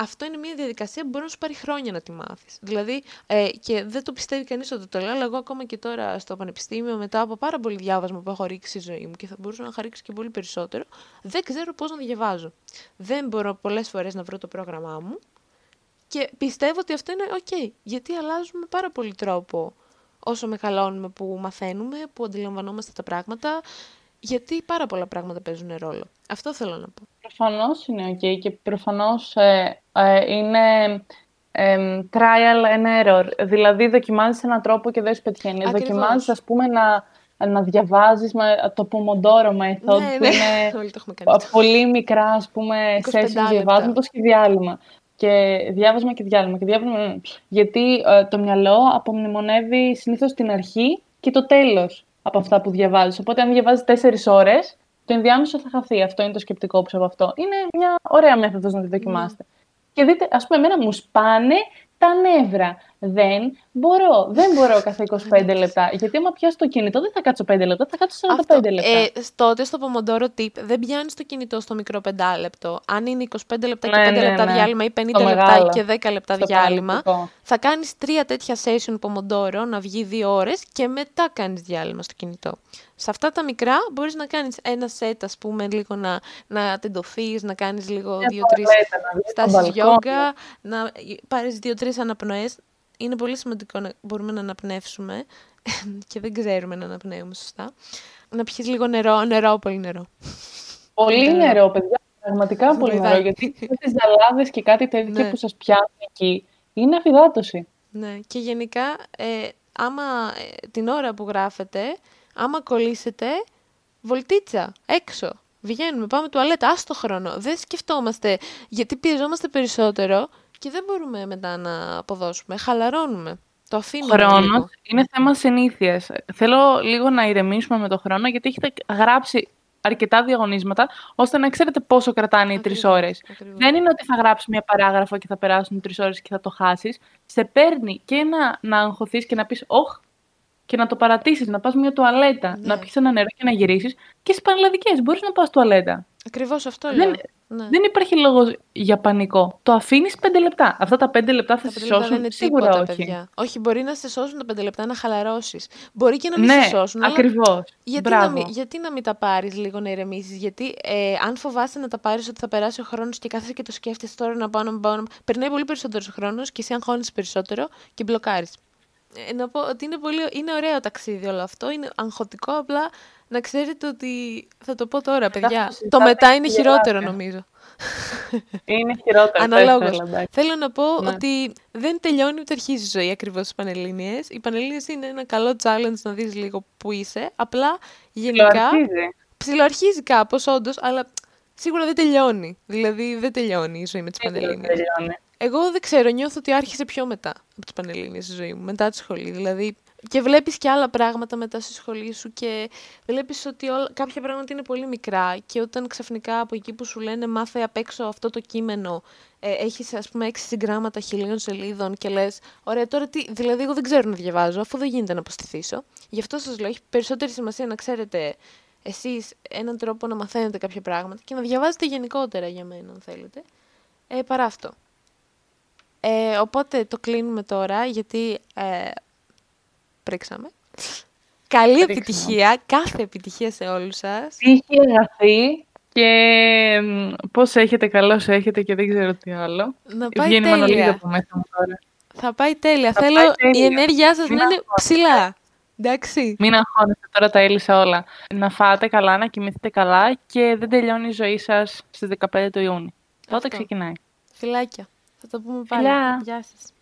αυτό είναι μια διαδικασία που μπορεί να σου πάρει χρόνια να τη μάθεις. Δηλαδή, ε, και δεν το πιστεύει κανείς ότι το λέω, αλλά εγώ ακόμα και τώρα στο πανεπιστήμιο, μετά από πάρα πολύ διάβασμα που έχω ρίξει στη ζωή μου και θα μπορούσα να χαρίξω και πολύ περισσότερο, δεν ξέρω πώς να διαβάζω. Δεν μπορώ πολλές φορές να βρω το πρόγραμμά μου και πιστεύω ότι αυτό είναι OK, γιατί αλλάζουμε πάρα πολύ τρόπο όσο μεγαλώνουμε που μαθαίνουμε, που αντιλαμβανόμαστε τα πράγματα, γιατί πάρα πολλά πράγματα παίζουν ρόλο. Αυτό θέλω να πω. Προφανώς είναι ok και προφανώς ε, ε, είναι ε, trial and error. Δηλαδή δοκιμάζεις έναν τρόπο και δεν σου πετυχαίνει. Δοκιμάζεις ας πούμε να, να διαβάζεις με το Pomodoro method ναι, που ναι. είναι το κάνει πολύ μικρά ας πούμε sessions διαβάσματος και διάλειμμα. Και διάβασμα και διάλειμμα. Και διάβασμα, γιατί ε, το μυαλό απομνημονεύει συνήθως την αρχή και το τέλος από αυτά που διαβάζεις. Οπότε αν διαβάζεις τέσσερις ώρες, το ενδιάμεσο θα χαθεί. Αυτό είναι το σκεπτικό που από αυτό. Είναι μια ωραία μέθοδος να τη δοκιμάσετε. Mm. Και δείτε, ας πούμε, εμένα μου σπάνε τα νεύρα. Δεν μπορώ. Δεν μπορώ κάθε 25 λεπτά. Γιατί άμα πιάσω το κινητό, δεν θα κάτσω 5 λεπτά, θα κάτσω 45 Αυτό, λεπτά. Ε, τότε στο Pomodoro Tip δεν πιάνεις το κινητό στο μικρό 5 λεπτό. Αν είναι 25 λεπτά και 5 ναι, ναι, λεπτά ναι. διάλειμμα ή 50 λεπτά και 10 λεπτά στο διάλειμμα, θα κάνεις τρία τέτοια session Pomodoro να βγει 2 ώρες και μετά κάνεις διάλειμμα στο κινητό. Σε αυτά τα μικρά μπορείς να κάνεις ένα σετ, ας πούμε, λίγο να, να τεντωθείς, να κάνεις λίγο δύο-τρεις στάσεις γιόγκα, να πάρεις δύο-τρεις αναπνοές. Είναι πολύ σημαντικό να μπορούμε να αναπνεύσουμε και δεν ξέρουμε να αναπνέουμε σωστά. Να πιεις λίγο νερό, νερό, πολύ νερό. Πολύ νερό, παιδιά. Πραγματικά πολύ νερό, γιατί τις ζαλάδες και κάτι τέτοιο ναι. που σας πιάνει εκεί είναι αφιδάτωση. Ναι, και γενικά, ε, άμα ε, την ώρα που γράφετε, άμα κολλήσετε, βολτίτσα, έξω. Βγαίνουμε, πάμε τουαλέτα, άστο χρόνο. Δεν σκεφτόμαστε, γιατί πιεζόμαστε περισσότερο και δεν μπορούμε μετά να αποδώσουμε. Χαλαρώνουμε. Το αφήνουμε. Χρόνος είναι θέμα συνήθειας. Θέλω λίγο να ηρεμήσουμε με το χρόνο, γιατί έχετε γράψει αρκετά διαγωνίσματα, ώστε να ξέρετε πόσο κρατάνε οι τρεις ώρες. Δεν είναι ότι θα γράψεις μια παράγραφο και θα περάσουν τρεις ώρες και θα το χάσεις. Σε παίρνει και να, να αγχωθείς και να πεις: Όχι, και να το παρατήσεις, να πας μια τουαλέτα, ναι. να πιεις ένα νερό και να γυρίσεις. Και στις πανελλαδικές μπορείς να πας τουαλέτα. Ακριβώς αυτό δεν, Ναι. Δεν υπάρχει λόγος για πανικό. Το αφήνεις πέντε λεπτά. Αυτά τα πέντε λεπτά θα σε σώσουν. Δεν είναι σίγουρα τίποτα, όχι. Παιδιά. Όχι, μπορεί να σε σώσουν τα πέντε λεπτά να χαλαρώσεις. Μπορεί και να μην ναι, σε σώσουν. Ακριβώς. Γιατί, να μην, γιατί να μην τα πάρεις λίγο να ηρεμήσεις; Γιατί ε, αν φοβάσαι να τα πάρεις ότι θα περάσει ο χρόνος και κάθεσαι και το σκέφτεσαι τώρα να πάω να πάω. Περνάει πολύ περισσότερος χρόνος και εσύ αγχώνει περισσότερο και μπλοκάρεις. Ε, να πω ότι είναι, πολύ, είναι ωραίο ταξίδι όλο αυτό, είναι αγχωτικό, απλά να ξέρετε ότι. Θα το πω τώρα, παιδιά. Το μετά είναι χειρότερο, νομίζω. Είναι χειρότερο. Αναλόγως. Θέλω να πω ναι. ότι δεν τελειώνει ούτε αρχίζει η ζωή ακριβώς στις Πανελλήνιες. Οι Πανελλήνιες είναι ένα καλό challenge να δεις λίγο που είσαι. Απλά γενικά. Ψιλοαρχίζει κάπως, όντως, αλλά σίγουρα δεν τελειώνει. Δηλαδή δεν τελειώνει η ζωή με τις Πανελλήνιες. Εγώ δεν ξέρω, νιώθω ότι άρχισε πιο μετά από τις Πανελλήνιες η ζωή μου, μετά τη σχολή. Δηλαδή και βλέπεις και άλλα πράγματα μετά στη σχολή σου και βλέπεις ότι όλα, κάποια πράγματα είναι πολύ μικρά και όταν ξαφνικά από εκεί που σου λένε μάθε απ' έξω αυτό το κείμενο ε, έχεις ας πούμε έξι συγγράμματα χιλίων σελίδων και λες ωραία τώρα τι, δηλαδή εγώ δεν ξέρω να διαβάζω αφού δεν γίνεται να αποστηθήσω. Γι' αυτό σας λέω έχει περισσότερη σημασία να ξέρετε εσείς έναν τρόπο να μαθαίνετε κάποια πράγματα και να διαβάζετε γενικότερα για μένα αν θέλετε ε, παρά αυτό. Ε, οπότε το κλείνουμε τώρα γιατί ε, πρίξαμε. Καλή επιτυχία, κάθε επιτυχία σε όλους σας. Τύχη αγαθή και πώς έχετε, καλώς έχετε και δεν ξέρω τι άλλο. Να πάει Βγαίνει τέλεια. από μέσα μου τώρα. Θα πάει τέλεια. Θέλω η ενέργειά σας να είναι ψηλά. Εντάξει. Μην αγχώνεστε, τώρα τα έλυσα όλα. Να φάτε καλά, να κοιμηθείτε καλά και δεν τελειώνει η ζωή σας στις 15 του Ιούνιου. Τότε ξεκινάει. Φιλάκια. Θα το πούμε πάλι. Γεια σας.